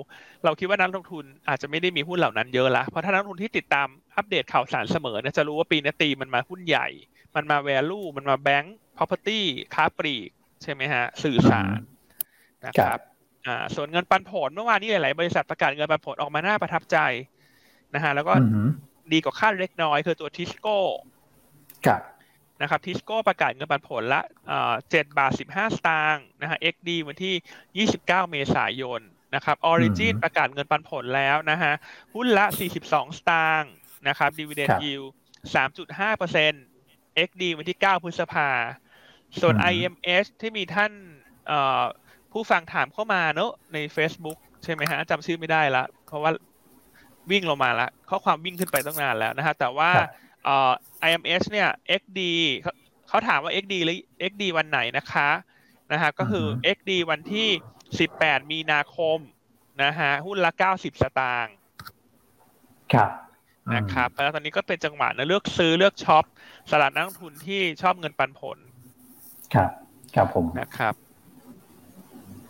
เราคิดว่านักลงทุนอาจจะไม่ได้มีหุ้นเหล่านั้นเยอะละเพราะถ้านักลงทุนที่ติดตามอัปเดตข่าวสารเสมอเนี่ยจะรู้ว่าปีนี้ตีมันมาหุ้นใหญ่ มันมาแวลูมันมาแบงก์ property ค้าปลีก ใช่ไหมฮะ สื่อสารนะครับอ่าส่วนเงินปันผลเมื่อวานนี้หลาย ๆ บริษัทประกาศเงินปันผลออกมาน่าประทับใจ นะฮะแล้วก็ดีกว่าคาดเล็กน้อยคือตัวทิสโก้ครับนะครับทิสโก้ประกาศเงินปันผลหุ้นละเจ็ดบาทสิบห้าสตางค์นะฮะ XD วันที่ยี่สิบเก้าเมษายนนะครับออริจินประกาศเงินปันผลแล้วนะฮะ หุ้นละสี่สิบสองสตางค์นะครับดีเวเดนยิวสามจุดห้าเปอร์เซ็นต์ XD วันที่เก้าพฤษภา ส่วน IMS ที่มีท่านผู้ฟังถามเข้ามาเนอะใน Facebook ใช่ไหมฮะจำชื่อไม่ได้ละ เพราะว่า วิ่งลงมาแล้วข้อความวิ่งขึ้นไปตั้งนานแล้วนะฮะแต่ว่าเอ่อ IMS เนี่ย XD เขาถามว่า XD หรือ XD วันไหนนะคะนะฮะก็คือ XD วันที่ 18 มีนาคมนะฮะหุ้นละ 90 สตางค์ครับนะครับแล้วตอนนี้ก็เป็นจังหวะนะเลือกซื้อเลือกช็อปสลัดนักลงทุนที่ชอบเงินปันผล ครับ ครับผมนะครับ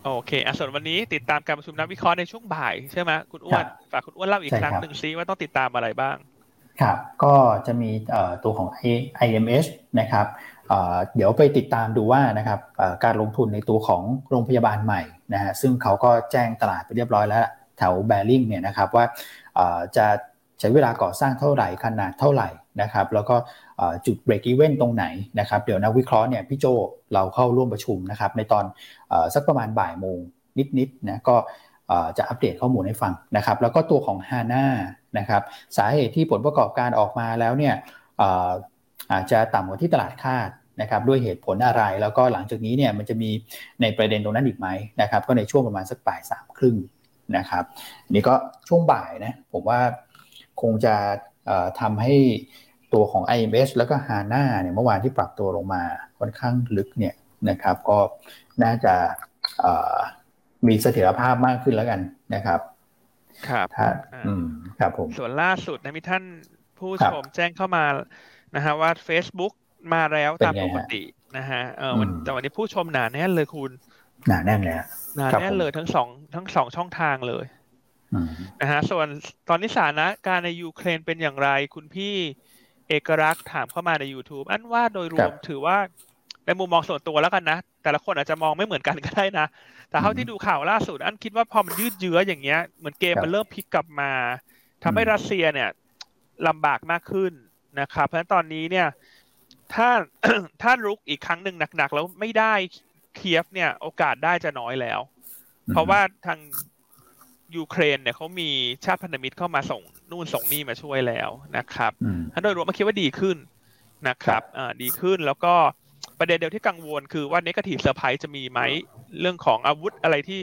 โอเคอะส่วนวันนี้ติดตามการประชุมนักวิเคราะห์ในช่วงบ่ายใช่ไหมคุณอ้วนฝากคุณอ้วนเล่าอีกครั้งหนึ่งซิว่าต้องติดตามอะไรบ้างครับก็จะมีตัวของ IMS นะครับเดี๋ยวไปติดตามดูว่านะครับการลงทุนในตัวของโรงพยาบาลใหม่นะฮะซึ่งเขาก็แจ้งตลาดไปเรียบร้อยแล้วแถวแบริ่งเนี่ยนะครับว่าจะใช้เวลาก่อสร้างเท่าไหร่ขนาดเท่าไหร่ นะครับแล้วก็จุด break even ตรงไหนนะครับเดี๋ยวนักวิเคราะห์เนี่ยพี่โจเราเข้าร่วมประชุมนะครับในตอนสักประมาณบ่ายโมงนิดๆนะก็จะอัปเดตข้อมูลให้ฟังนะครับแล้วก็ตัวของ HANA นะครับสาเหตุที่ผลประกอบการออกมาแล้วเนี่ยอาจจะต่ำกว่าที่ตลาดคาดนะครับด้วยเหตุผลอะไรแล้วก็หลังจากนี้เนี่ยมันจะมีในประเด็นตรงนั้นอีกไหมนะครับก็ในช่วงประมาณสักบ่ายสามครึ่งนะครับนี่ก็ช่วงบ่ายนะผมว่าคงจะ ทำให้ตัวของ IMS แล้วก็ HANA เนี่ยเมื่อวานที่ปรับตัวลงมาค่อนข้างลึกเนี่ยนะครับ ก็น่าจะมีเสถียรภาพมากขึ้นแล้วกันนะครับ ครับถ้าอืมครับผมส่วนล่าสุดนะมีท่านผู้ชมแจ้งเข้ามานะฮะว่า Facebook มาแล้วตามปกตินะฮะเออแต่วันนี้ผู้ชมหนาแน่นเลยคุณ หนาแน่นเลยหนาแน่นเลยทั้งสองทั้งสองช่องทางเลย นะฮะส่วนตอนนี้สถานะการในยูเครนเป็นอย่างไร คุณพี่เอกรักษ์ถามเข้ามาใน YouTube อันว่าโดยรวมถือว่าในมุมมองส่วนตัวแล้วกันนะ แต่ละคนอาจจะมองไม่เหมือนกันก็ได้นะ แต่เท่าที่ดูข่าวล่าสุด อันคิดว่าพอมันยืดเยื้ออย่างเงี้ยเหมือนเกมมันเริ่มพลิกกลับมาทำให้รัสเซียเนี่ยลำบากมากขึ้นนะครับ เพราะฉะนั้นตอนนี้เนี่ย ถ้าถ้ารุกอีกครั้งหนึ่งหนักๆ แล้วไม่ได้เคียฟเนี่ย โอกาสได้จะน้อยแล้ว เพราะว่าทาง ยูเครนเนี่ยเขามีชาติพันธมิตรเข้ามาส่งนู่นส่งนี่มาช่วยแล้วนะครับถ้าโดยรวมมาคิดว่าดีขึ้นนะครับอ่าดีขึ้นแล้วก็ปประเด็นเดียวที่กังวลคือว่า negative surprise จะมีไหมเรื่องของอาวุธอะไรที่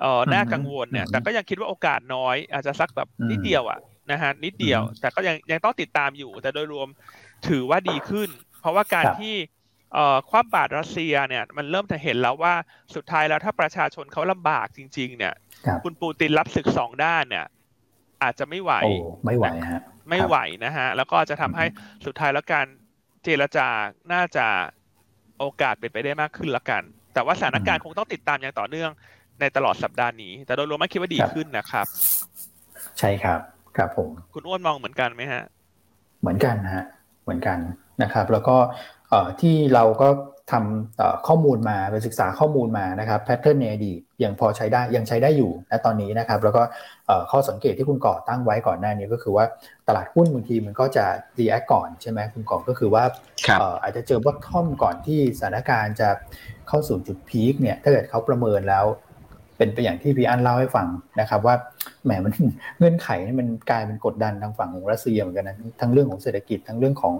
เอ่อน่ากังวลเนี่ย แต่ก็ยังคิดว่าโอกาสน้อย อาจจะสักแบบนิดเดียวอะนะฮะนิดเดียว แต่ก็ยังยังต้องติดตามอยู่ แต่โดยรวมถือว่าดีขึ้น เพราะว่าการที่เอ่อ ความบาดรัสเซียเนี่ยมันเริ่มจะเห็นแล้วว่าสุดท้ายแล้วถ้าประชาชนเขาลำบากจริง ๆ เนี่ย คุณปูตินรับศึกสองด้านเนี่ย อาจจะไม่ไหวโอ้ไม่ไหวฮะไม่ไหวนะฮะ แล้วก็จะทำให้สุดท้ายแล้วการเจรจาน่าจะโอกาสเป็นไปได้มากขึ้นละกัน แต่ว่าสถานการณ์คงต้องติดตามอย่างต่อเนื่องในตลอดสัปดาห์นี้ แต่โดยรวมไม่คิดว่าดีขึ้นนะครับ ใช่ครับครับผม คุณอ้วนมองเหมือนกันไหมฮะ เหมือนกันฮะ เหมือนกันนะครับ แล้วก็ ที่เราก็ทำข้อมูลมาไปศึกษาข้อมูลมานะครับ pattern ในอดีตยังพอใช้ได้ยังใช้ได้อยู่ณตอนนี้นะครับแล้วก็ข้อสังเกตที่คุณก่อตั้งไว้ก่อนหน้านี้ก็คือว่าตลาดหุ้นบางทีมันก็จะ react ก่อนใช่ไหมคุณก่อก็คือว่าอาจจะเจอ bottom ก่อนที่สถานการณ์จะเข้าสู่จุด peak เนี่ยถ้าเกิดเขาประเมินแล้ว เป็นไปอย่างที่พี่อันเล่าให้ฟังนะครับว่าแหมมันเงื่อนไขนี่มันกลายเป็นกดดันทางฝั่งของรัสเซียเหมือนกันนะทั้งเรื่องของเศรษฐกิจทั้งเรื่องของ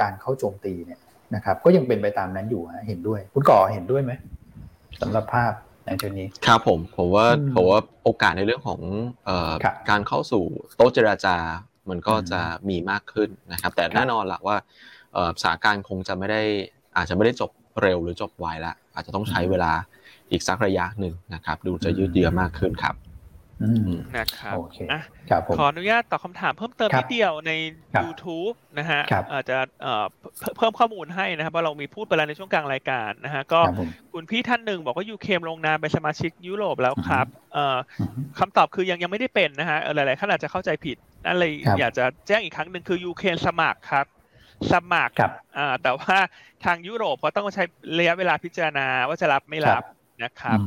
การเข้าโจมตีเนี่ย นะครับ ก็ยังเป็นไปตามนั้นอยู่ฮะเห็นด้วย คุณก่อเห็นด้วยไหมสำหรับภาพในจุดนี้ครับผมผมว่าผมว่าโอกาสในเรื่องของเอ่อการเข้าสู่โต๊ะเจราจา มันก็จะมีมากขึ้นนะครับ แต่แน่นอนละว่าสถานการณ์คงจะไม่ได้อาจจะไม่ได้จบเร็วหรือจบไวละอาจจะต้องใช้เวลาอีกสักระยะหนึ่งนะครับ ดูจะยืดเยื้อมากขึ้นครับ นะครับอะครับผมขออนุญาตตอบคำถามเพิ่มเติมนิดเดียวใน YouTube นะฮะอาจจะเพิ่มข้อมูลให้นะครับว่าเรามีพูดไปแล้วในช่วงกลางรายการนะฮะก็คุณพี่ท่านหนึ่งบอกว่ายูเคมลงนามเป็นสมาชิกยุโรปแล้วครับคำตอบคือยังยังไม่ได้เป็นนะฮะหลายๆท่านอาจจะเข้าใจผิดนั่นเลยอยากจะแจ้งอีกครั้งหนึ่งคือยูเครนสมัครครับสมัครแต่ว่าทางยุโรปเขาต้องใช้ระยะเวลาพิจารณาว่าจะรับไม่รับนะครับ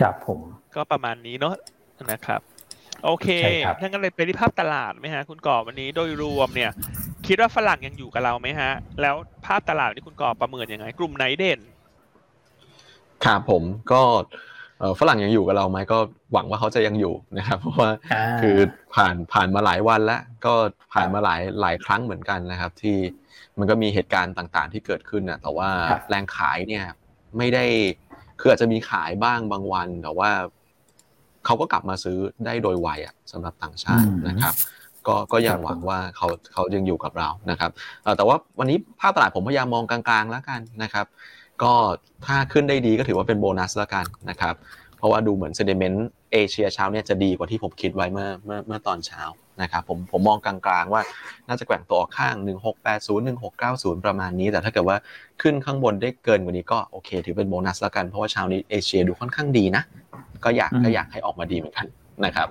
ครับผม ก็ประมาณนี้เนาะนะครับ โอเคถ้างั้นเลยไปที่ภาพตลาดไหมฮะ คุณก่อวันนี้โดยรวมเนี่ย คิดว่าฝรั่งยังอยู่กับเราไหมฮะ แล้วภาพตลาดที่คุณก่อประเมินยังไง กลุ่มไหนเด่นครับผมก็ฝรั่งยังอยู่กับเราไหมก็หวังว่าเขาจะยังอยู่นะครับ เพราะว่าคือผ่านผ่านมาหลายวันแล้ว ก็ผ่านมาหลายหลายครั้งเหมือนกันนะครับ ที่มันก็มีเหตุการณ์ต่างๆ ที่เกิดขึ้นนะแต่ว่าแรงขายเนี่ยไม่ได้ คืออาจจะมีขายบ้างบางวันแต่ว่าเขาก็กลับมาซื้อได้โดยไวอะสำหรับต่างชาตินะครับ ก็ก็ยังหวังว่าเขาเขายังอยู่กับเรานะครับแต่ว่าวันนี้ภาพตลาดผมพยายามมองกลางๆแล้วกันนะครับ ก็ถ้าขึ้นได้ดีก็ถือว่าเป็นโบนัสแล้วกันนะครับ เพราะว่าดูเหมือน sentiment เอเชียเช้าเนี่ยจะดีกว่าที่ผมคิดไว้เมื่อเมื่อเมื่อตอนเช้านะครับผมผมมองกลางๆว่าน่าจะแกว่งตัวข้าง 1680 1690 ประมาณนี้ แต่ถ้าเกิดว่าขึ้นข้างบนได้เกินกว่านี้ก็โอเค ถือเป็นโบนัสแล้วกัน เพราะว่าเช้านี้เอเชียดูค่อนข้างดีนะ ก็อยากก็อยากให้ออกมาดีเหมือนกันนะครับ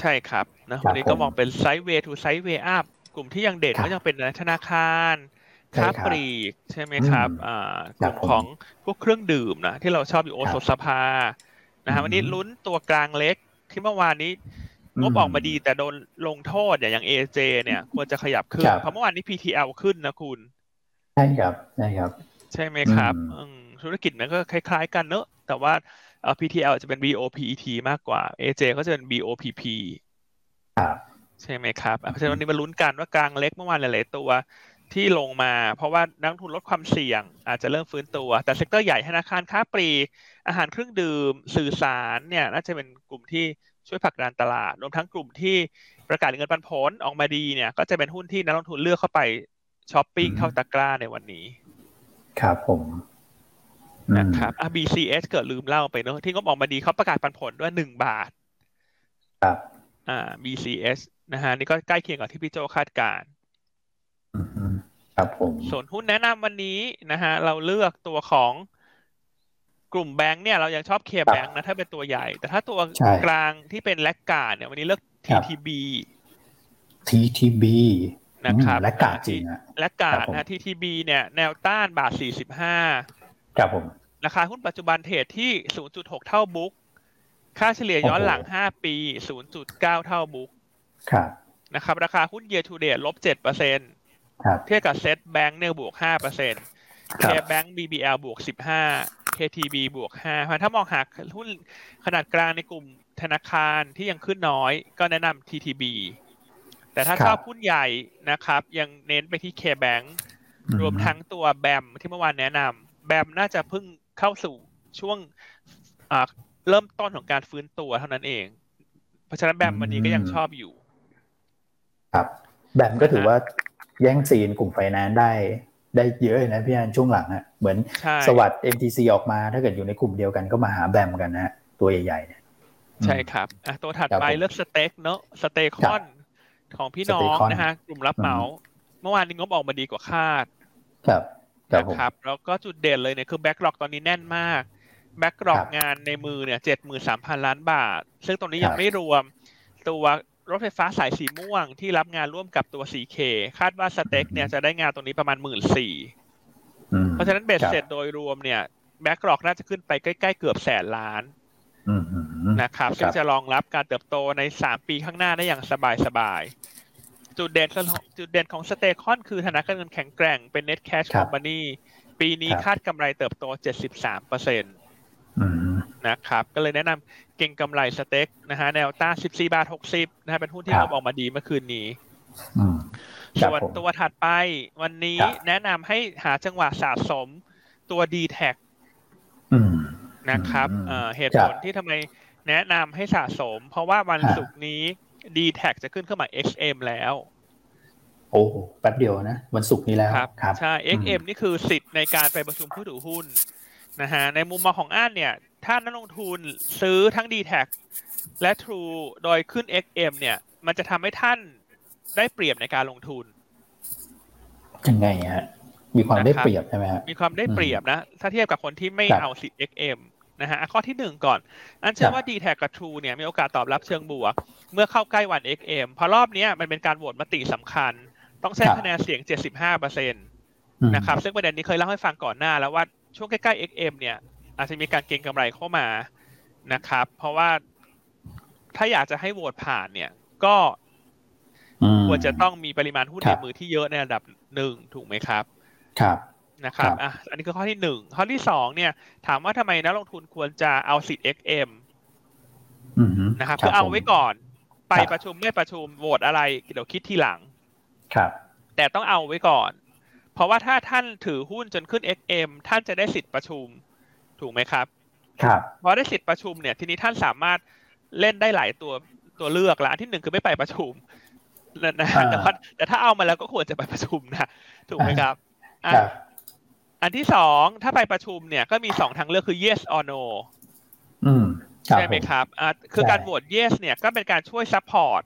ใช่ครับนะวันนี้ก็มองเป็น sideways to sideways up กลุ่มที่ยังเด่นก็ยังเป็นธนาคารค้าปลีกใช่ไหมครับอ่ากลุ่มของพวกเครื่องดื่มนะที่เราชอบอยู่โอโซสภา นะฮะวันนี้ลุ้นตัวกลางเล็กที่เมื่อวานนี้งบออกมาดีแต่โดนลงโทษอย่างเอเจเนี่ย ควรจะขยับขึ้น เพราะเมื่อวานนี้ PTL ขึ้นนะคุณ ใช่ครับใช่ครับ ใช่ไหมครับธุรกิจมันก็คล้าย ๆ กันเนอะแต่ว่า PTL จะเป็น BOPET มากกว่า AJ ก็จะเป็น BOPP ใช่ไหมครับเพราะฉะนั้นวันนี้มาลุ้นกันว่ากลางเล็กเมื่อวานหลายๆตัว ที่ลงมา เพราะว่านักลงทุนลดความเสี่ยง อาจจะเริ่มฟื้นตัว แต่ sector ใหญ่ธนาคารค้าปลีกอาหารเครื่องดื่ม สื่อสารเนี่ยน่าจะเป็นกลุ่มที่ช่วยผลักดันตลาด รวมทั้งกลุ่มที่ประกาศเงินปันผลออกมาดีเนี่ย ก็จะเป็นหุ้นที่นักลงทุนเลือกเข้าไปช้อปปิ้งเข้าตะกร้าในวันนี้ครับผมนะครับอะ BCS เกิดลืมเล่าไปเนอะที่งบออกมาดีเขาประกาศปันผลด้วยหนึ่งบาท ครับ อ่า BCS นะฮะนี่ก็ใกล้เคียงกับที่พี่โจคาดการ ครับผมส่วนหุ้นแนะนำวันนี้นะฮะเราเลือกตัวของกลุ่มแบงค์เนี่ยเรายังชอบเคแบงค์นะถ้าเป็นตัวใหญ่ แต่ถ้าตัวกลางที่เป็นแลกกาดเนี่ยวันนี้เลือก TTB TTB นะครับแลกกาดจริงอะแลกกาดนะ TTB เนี่ยแนวต้านบาทสี่สิบห้าครับผมราคาหุ้นปัจจุบันเทรดที่ 0.6 เท่า book ค่าเฉลี่ยย้อนหลัง 5 ปี 0.9 เท่า book ครับนะครับ ราคาหุ้น year to date ลบ7%เปอร์เซ็นต์ เทียบกับ SET Bank เนี่ยบวก5เปอร์เซ็นต์ KBank BBL บวก15 KTB บวก5เพราะถ้ามองหาหุ้นขนาดกลางในกลุ่มธนาคารที่ยังขึ้นน้อย ก็แนะนำ TTB แต่ถ้าชอบหุ้นใหญ่นะครับ ยังเน้นไปที่ KBank รวมทั้งตัว BAM ที่เมื่อวานแนะนำ BAM น่าจะเพิ่งเข้าสู่ช่วงเริ่มต้นของการฟื้นตัวเท่านั้นเอง เพราะฉะนั้น BAM วันนี้ก็ยังชอบอยู่ ครับ BAM ก็ถือว่า แย่งซีนกลุ่มไฟแนนซ์ได้ได้เยอะนะพี่อันช่วงหลังอะเหมือน SAWAD MTC ออกมาถ้าเกิดอยู่ในกลุ่มเดียวกันก็มาหา BAM กันนะตัวใหญ่ๆเนี่ยใช่ครับอะตัวถัดไปเลือก STEC เนาะ STECON ของพี่น้องนะฮะกลุ่มรับเหมาเมื่อวานนี้งบออกมาดีกว่าคาด ครับนะครับแล้วก็จุดเด่นเลยเนี่ยคือ backlog ตอนนี้แน่นมาก backlog งานในมือเนี่ยเจ็ดหมื่นสามพันล้านบาท ซึ่งตรงนี้ยังไม่รวมตัว รถไฟฟ้าสายสีม่วงที่รับงานร่วมกับตัว CK คาดว่า STEC เนี่ยจะได้งานตรงนี้ประมาณหมื่นสี่เพราะฉะนั้นเบ็ดเสร็จโดยรวมเนี่ย backlog น่าจะขึ้นไปใกล้ๆเกือบแสนล้านนะครับซึ่งจะรองรับการเติบโตในสามปีข้างหน้าได้อย่างสบายๆ จุดเด่นจุดเด่นของสเตคอนคือธนาคารเงินแข็งแกร่งเป็น net cash company ปีนี้คาดกำไรเติบโต 73เปอร์เซ็นต์ นะครับ ก็เลยแนะนำเก่งกำไรสเต็กนะฮะแนวต้าน14บาท60นะฮะเป็นหุ้นที่เราออกมาดีเมื่อคืนนี้ส่วนตัวถัดไปวันนี้แนะนำให้หาจังหวะสะสมตัว d t แทนะครับเหตุผลที่ทำไมแนะนำให้สะสม เพราะว่าวันศุกร์นี้ d t แทจะขึ้นเครื่องหมาย XM แล้ว โอ้แป๊บเดียวนะ วันศุกร์นี้แล้วครับ ใช่ XM นี่คือสิทธิ์ในการไปประชุมผู้ถือหุ้น นะฮะในมุมมองของอ้านเนี่ย ถ้านักลงทุนซื้อทั้ง d t แทและ True โดยขึ้น XM เนี่ย มันจะทำให้ท่านได้เปรียบในการลงทุนยังไงฮะมีความได้เปรียบใช่ไหมฮะมีความได้เปรียบนะ ถ้าเทียบกับคนที่ไม่เอาสิทธิ์ XM นะฮะข้อที่หนึ่งก่อน อันเชื่อว่า d t แทกับ True เนี่ยมีโอกาสตอบรับเชิงบวก เมื่อเข้าใกล้วัน XM เพราะรอบนี้มันเป็นการโหวตมติสำคัญ ต้องใช้คะแนนเสียง 75เปอร์เซ็นต์นะครับซึ่งประเด็นนี้เคยเล่าให้ฟังก่อนหน้าแล้วว่า ช่วงใกล้ๆ XM เนี่ย อาจจะมีการเก็งกำไรเข้ามานะครับ เพราะว่าถ้าอยากจะให้โหวตผ่านเนี่ย ก็ควรจะต้องมีปริมาณหุ้นในมือที่เยอะในระดับหนึ่งถูกไหมครับ ครับนะครับอะอันนี้คือข้อที่หนึ่งข้อที่สองเนี่ย ถามว่าทำไมนักลงทุนควรจะเอาสิทธิ์ XM นะครับคือเอาไว้ก่อน ไปประชุมไม่ประชุมโหวตอะไรเดี๋ยวคิดทีหลัง ครับ แต่ต้องเอาไว้ก่อน เพราะว่าถ้าท่านถือหุ้นจนขึ้น XM ท่านจะได้สิทธิ์ประชุมถูกไหมครับ ครับพอได้สิทธิ์ประชุมเนี่ยทีนี้ท่านสามารถเล่นได้หลายตัวตัวเลือกละอันที่หนึ่งคือไม่ไปประชุมนะแต่ว่าแต่ถ้าเอามาแล้วก็ควรจะไปประชุมนะถูกไหมครับอะอันที่สองถ้าไปประชุมเนี่ยก็มีสองทางเลือกคือ yes or no ใช่ไหมครับอ่าคือการโหวต yes เนี่ยก็เป็นการช่วย support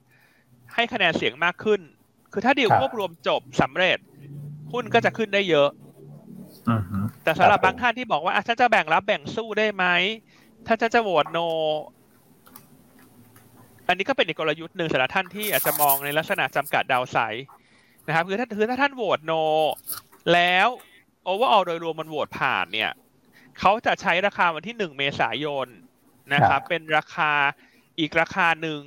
ให้คะแนนเสียงมากขึ้น คือถ้าดีลควบรวมจบสำเร็จ หุ้นก็จะขึ้นได้เยอะแต่สำหรับบางท่านที่บอกว่าฉันจะแบ่งรับแบ่งสู้ได้ไหม ถ้าจะจะโหวต no อันนี้ก็เป็นอีกกลยุทธ์หนึ่งสำหรับท่านที่อาจจะมองในลักษณะจำกัด downside นะครับคือถ้าคือถ้าท่านโหวต no แล้ว overall โดยรวมมันโหวตผ่านเนี่ยเขาจะใช้ราคาวันที่หนึ่งเมษายนนะครับเป็นราคาอีกราคาหนึ่ง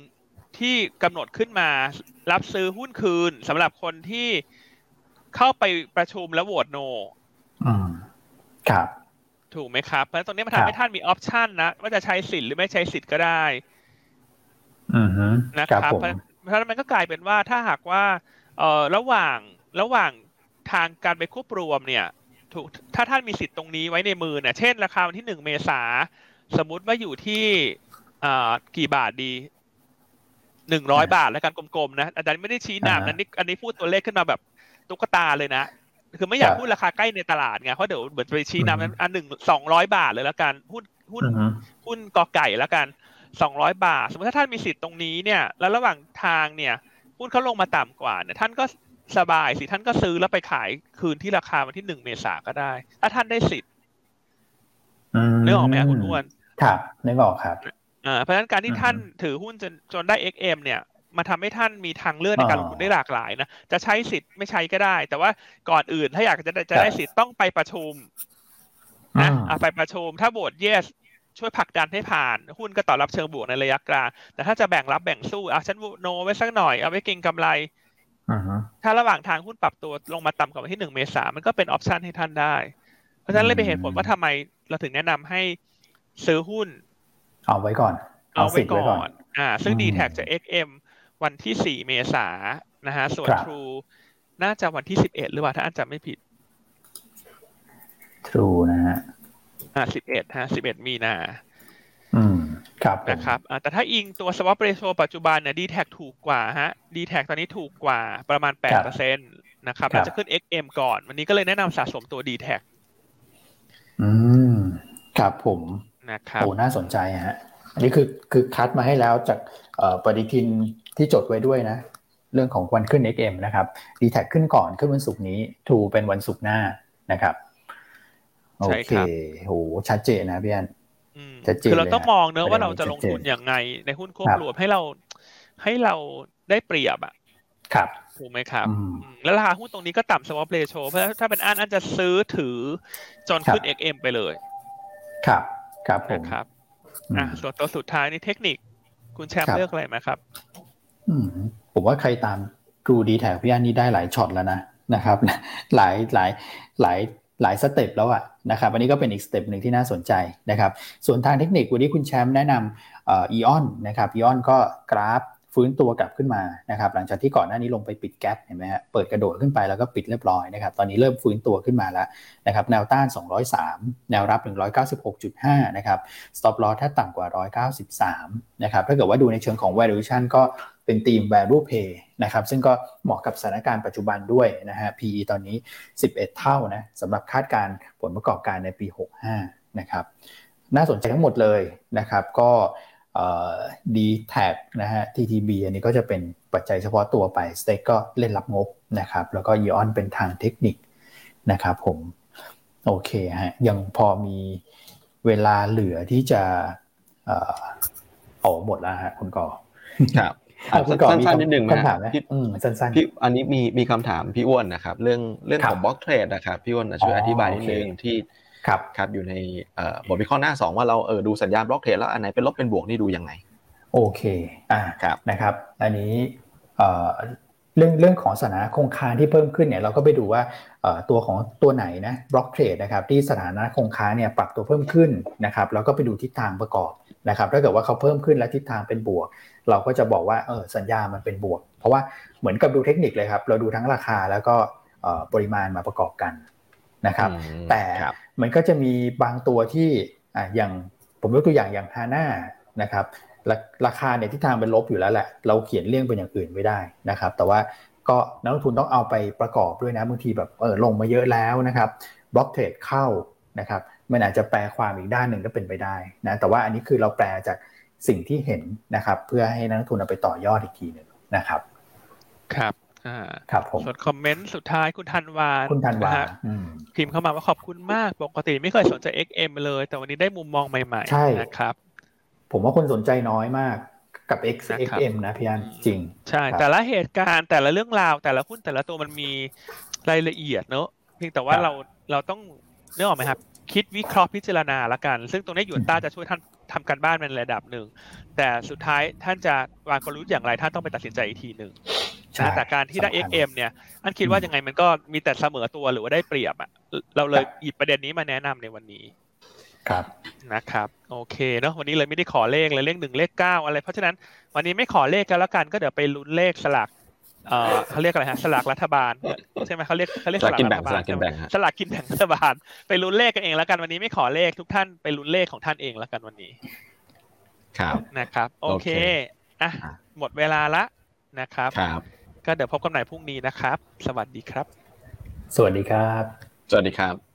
ที่กำหนดขึ้นมา รับซื้อหุ้นคืนสำหรับคนที่ เข้าไปประชุมแล้วโหวต no ครับ ถูกไหมครับ เพราะตรงนี้มันทำให้ท่านมี option นะ ว่าจะใช้สิทธิ์หรือไม่ใช้สิทธิ์ก็ได้นะครับเพราะฉะนั้นมันก็กลายเป็นว่าถ้าหากว่า เอ่อระหว่างระหว่างทางการไปควบรวมเนี่ยถูกถ้าท่านมีสิทธิ์ตรงนี้ไว้ในมือเนี่ยเช่น ราคาวันที่หนึ่งเมษาสมมุติว่าอยู่ที่อ่ากี่บาทดีหนึ่งร้อยบาทแล้วกันกลมๆนะอาจารย์ไม่ได้ชี้นามนั้นนี่อันนี้พูดตัวเลขขึ้นมาแบบ ตุ๊กตาเลยนะคือไม่อยากพูดราคาใกล้ในตลาดไงเพราะเดี๋ยวเหมือนไปชี้นำนั้นอันหนึ่งสองร้อยบาทเลยแล้วกันหุ้นหุ้นหุ้นกอไก่แล้วกันสองร้อยบาท สมมติถ้าท่านมีสิทธิ์ตรงนี้เนี่ย แล้วระหว่างทางเนี่ยหุ้นเขาลงมาต่ำกว่าเนี่ยท่านก็สบายสิท่านก็ซื้อแล้วไปขายคืนที่ราคาวันที่หนึ่งเมษาก็ได้ ถ้าท่านได้สิทธิ์นึกออกไหมคุณอ้วนครับนึกออกครับอ่าเพราะฉะนั้นการที่ท่านถือหุ้นจนจนได้ XM เนี่ย มาทำให้ท่านมีทางเลือกในการลงทุนได้หลากหลายนะจะใช้สิทธิ์ไม่ใช้ก็ได้ แต่ว่าก่อนอื่นถ้าอยากจะจะได้สิทธิ์ต้องไปประชุมนะอ่าไปประชุมถ้าโหวต yes ช่วยผลักดันให้ผ่าน หุ้นก็ตอบรับเชิงบวกในระยะกลาง แต่ถ้าจะแบ่งรับแบ่งสู้อะฉันโนไว้สักหน่อยเอาไว้เก็งกำไรถ้าระหว่างทางหุ้นปรับตัวลงมาต่ำกว่าวันที่หนึ่งเมษามันก็เป็นออปชันให้ท่านได้ เพราะฉะนั้นเลยเป็นเหตุผลว่าทำไมเราถึงแนะนำให้ซื้อหุ้น เอาไว้ก่อน เอาไว้ก่อน อ่า ซึ่งดีแท็จะ XM วันที่สี่เมษานะฮะ ส่วน True น่าจะวันที่สิบเอ็ดหรือเปล่า ถ้าอันจำไม่ผิด True นะฮะอ่าสิบเอ็ดฮะสิบเอ็ดมีนา อืม ครับผมนะครับอ่าแต่ถ้าอิงตัว swap ratio ปัจจุบันเนี่ย d t แทถูกกว่าฮะ d t แทตอนนี้ถูกกว่าประมาณแปดเปอร์เซ็นตนะครับครับเราจะขึ้น XM ก่อน วันนี้ก็เลยแนะนำสะสมตัว d t แทอืม ครับผมนะครับโอ้น่าสนใจฮะ อันนี้คือคือคัดมาให้แล้วจากเอ่อปฏิทินที่จดไว้ด้วยนะ เรื่องของวันขึ้น XM นะครับ d t แทขึ้นก่อนขึ้นวันศุกร์นี้ทูเป็นวันศุกร์หน้านะครับโอใช่เคครับโหชัดเจนนะพี่อันอืมชัดเจนคือเราต้องเลยฮะมองเนอะว่าประเด็นเราจะนี้ลงทุนชัดเจนอย่างไง ในหุ้นควบครับรวมให้เราให้เราได้เปรียบอะครับถูกไหมครับอืมอืมแล้วราคาหุ้นตรงนี้ก็ต่ำ swap ratio เพราะถ้าเป็นอันอันจะซื้อถือจนขึ้นครับ XM ไปเลย ครับ ครับผมนะครับ อืมอะส่วนตัวสุดท้ายนี่เทคนิค คุณแชมป์ครับเลือกอะไรไหมครับ อืมผมว่าใครตามดูดีแทคพี่อันนี่ได้หลายช็อตแล้วนะนะครับ หลายหลายหลายหลาย step แล้วอะนะครับอันนี้ก็เป็นอีก step หนึ่งที่น่าสนใจนะครับ ส่วนทางเทคนิควันนี้คุณแชมป์แนะนำเอ่อีออนนะครับอีออนก็กราฟ ฟื้นตัวกลับขึ้นมานะครับหลังจากที่ก่อนหน้านี้ลงไปปิด gap เห็นไหมฮะเปิดกระโดดขึ้นไปแล้วก็ปิดเรียบร้อยนะครับตอนนี้เริ่มฟื้นตัวขึ้นมาแล้วนะครับแนวต้าน 203 แนวรับ 196.5 นะครับ stop loss ถ้าต่ำกว่า 193 นะครับถ้าเกิดว่าดูในเชิงของ valuation ก็เป็นธีม value pay นะครับซึ่งก็เหมาะกับสถานการณ์ปัจจุบันด้วยนะฮะ PE ตอนนี้ 11 เท่านะสำหรับคาดการผลประกอบการในปี 65 นะครับน่าสนใจทั้งหมดเลยนะครับก็ ดีแท็นะฮะ TTB อันนี้ก็จะเป็นปัจจัยเฉพาะตัวไป s t a k ก็เล่นรับงบนะครับ แล้วก็ยอนเป็นทางเทคนิคนะครับผม โอเคฮะ ยังพอมีเวลาเหลือที่จะเอ่อโอ้หมดแล้วฮะคุณกอครับอะคุณก่อมีสั้นๆนิดนึงนะคำถามไหมพี่อืมสั้นๆพี่อันนี้มีมีคำถามพี่อ้วนนะครับ เรื่องเรื่องครับของบล็อกเทรดนะครับ พี่อ้วนช่วยอ๋ออธิบายนิดนึงโอเคที่ ครับครับอยู่ในเอ่อบทวิเคราะห์หน้าสองว่าเราเออดูสัญญาณบล็อกเทรดแล้วอันไหนเป็นลบเป็นบวกนี่ดูยังไง โอเคอ่าครับนะครับอันนี้เอ่อเรื่องเรื่องของสถานะคงค้างที่เพิ่มขึ้นเนี่ยเราก็ไปดูว่าเอ่อตัวของตัวไหนนะบล็อกเทรดนะครับที่สถานะคงค้างเนี่ยปรับตัวเพิ่มขึ้นนะครับแล้วก็ไปดูทิศทางประกอบนะครับถ้าเกิดว่าเขาเพิ่มขึ้นและทิศทางเป็นบวก เราก็จะบอกว่าเออสัญญามันเป็นบวก เพราะว่าเหมือนกับดูเทคนิคเลยครับ เราดูทั้งราคาแล้วก็เอ่อปริมาณมาประกอบกันนะครับอืมแต่ครับ มันก็จะมีบางตัวที่อะอย่างผมยกตัวอย่างอย่างฮาน่านะครับราราคาเนี่ยทิศทางเป็นลบอยู่แล้วแหละ เราเขียนเลี่ยงเป็นอย่างอื่นไม่ได้นะครับ แต่ว่าก็นักลงทุนต้องเอาไปประกอบด้วยนะบางทีแบบเออลงมาเยอะแล้วนะครับบล็อกเทรดเข้านะครับมันอาจจะแปลความอีกด้านหนึ่งก็เป็นไปได้นะแต่ว่าอันนี้คือเราแปลจากสิ่งที่เห็นนะครับ เพื่อให้นักลงทุนเอาไปต่อยอดอีกทีหนึ่งนะครับ ครับ ครับผมส่วนคอมเมนต์สุดท้ายคุณธันวาคุณธันวาะฮะอืมพิมพ์เข้ามาว่าขอบคุณมาก ปกติไม่เคยสนใจ XM เลย แต่วันนี้ได้มุมมองใหม่ใช่ๆนะครับ ผมว่าคนสนใจน้อยมากกับ X นะครับ XM นะพี่อันจริง ใช่ครับแต่ละเหตุการณ์แต่ละเรื่องราว แต่ละหุ้นแต่ละตัวมันมีรายละเอียดเนอะเพียงแต่ว่าครับเราเราต้องเรื่องออกไหมครับ คิดวิเคราะห์พิจารณาละกัน ซึ่งตรงนี้หยวนต้าจะช่วยท่านทำการบ้านในระดับหนึ่ง แต่สุดท้ายท่านจะวางกลยุทธ์อย่างไรท่านต้องไปตัดสินใจอีกทีหนึ่งใช่ นะแต่การที่ได้สำคัญ XM เนี่ยอันคิดว่ายังไงมันก็มีแต่เสมอตัวหรือว่าได้เปรียบอะเราเลยหยิบประเด็นนี้มาแนะนำในวันนี้ ครับนะครับ โอเคเนาะวันนี้เลยไม่ได้ขอเลขเลยเลขหนึ่งเลขเก้าอะไร เพราะฉะนั้นวันนี้ไม่ขอเลขกันแล้วกันก็เดี๋ยวไปลุ้นเลขสลากเอ่อเขาเรียกอะไรฮะสลากรัฐบาลใช่ไหมเขาเรียกเขาเรียกสลากกินแบ่งรัฐบาสลากกินแบ่งฮะสลากกินแบ่งรัฐบาล ไปลุ้นเลขกันเองแล้วกันวันนี้ไม่ขอเลขทุกท่านไปลุ้นเลขของท่านเองแล้วกันวันนี้ ครับนะครับ โอเคโอเคอะอะหมดเวลาละนะครับครับ ก็เดี๋ยวพบกันใหม่พรุ่งนี้นะครับ สวัสดีครับ สวัสดีครับ สวัสดีครับ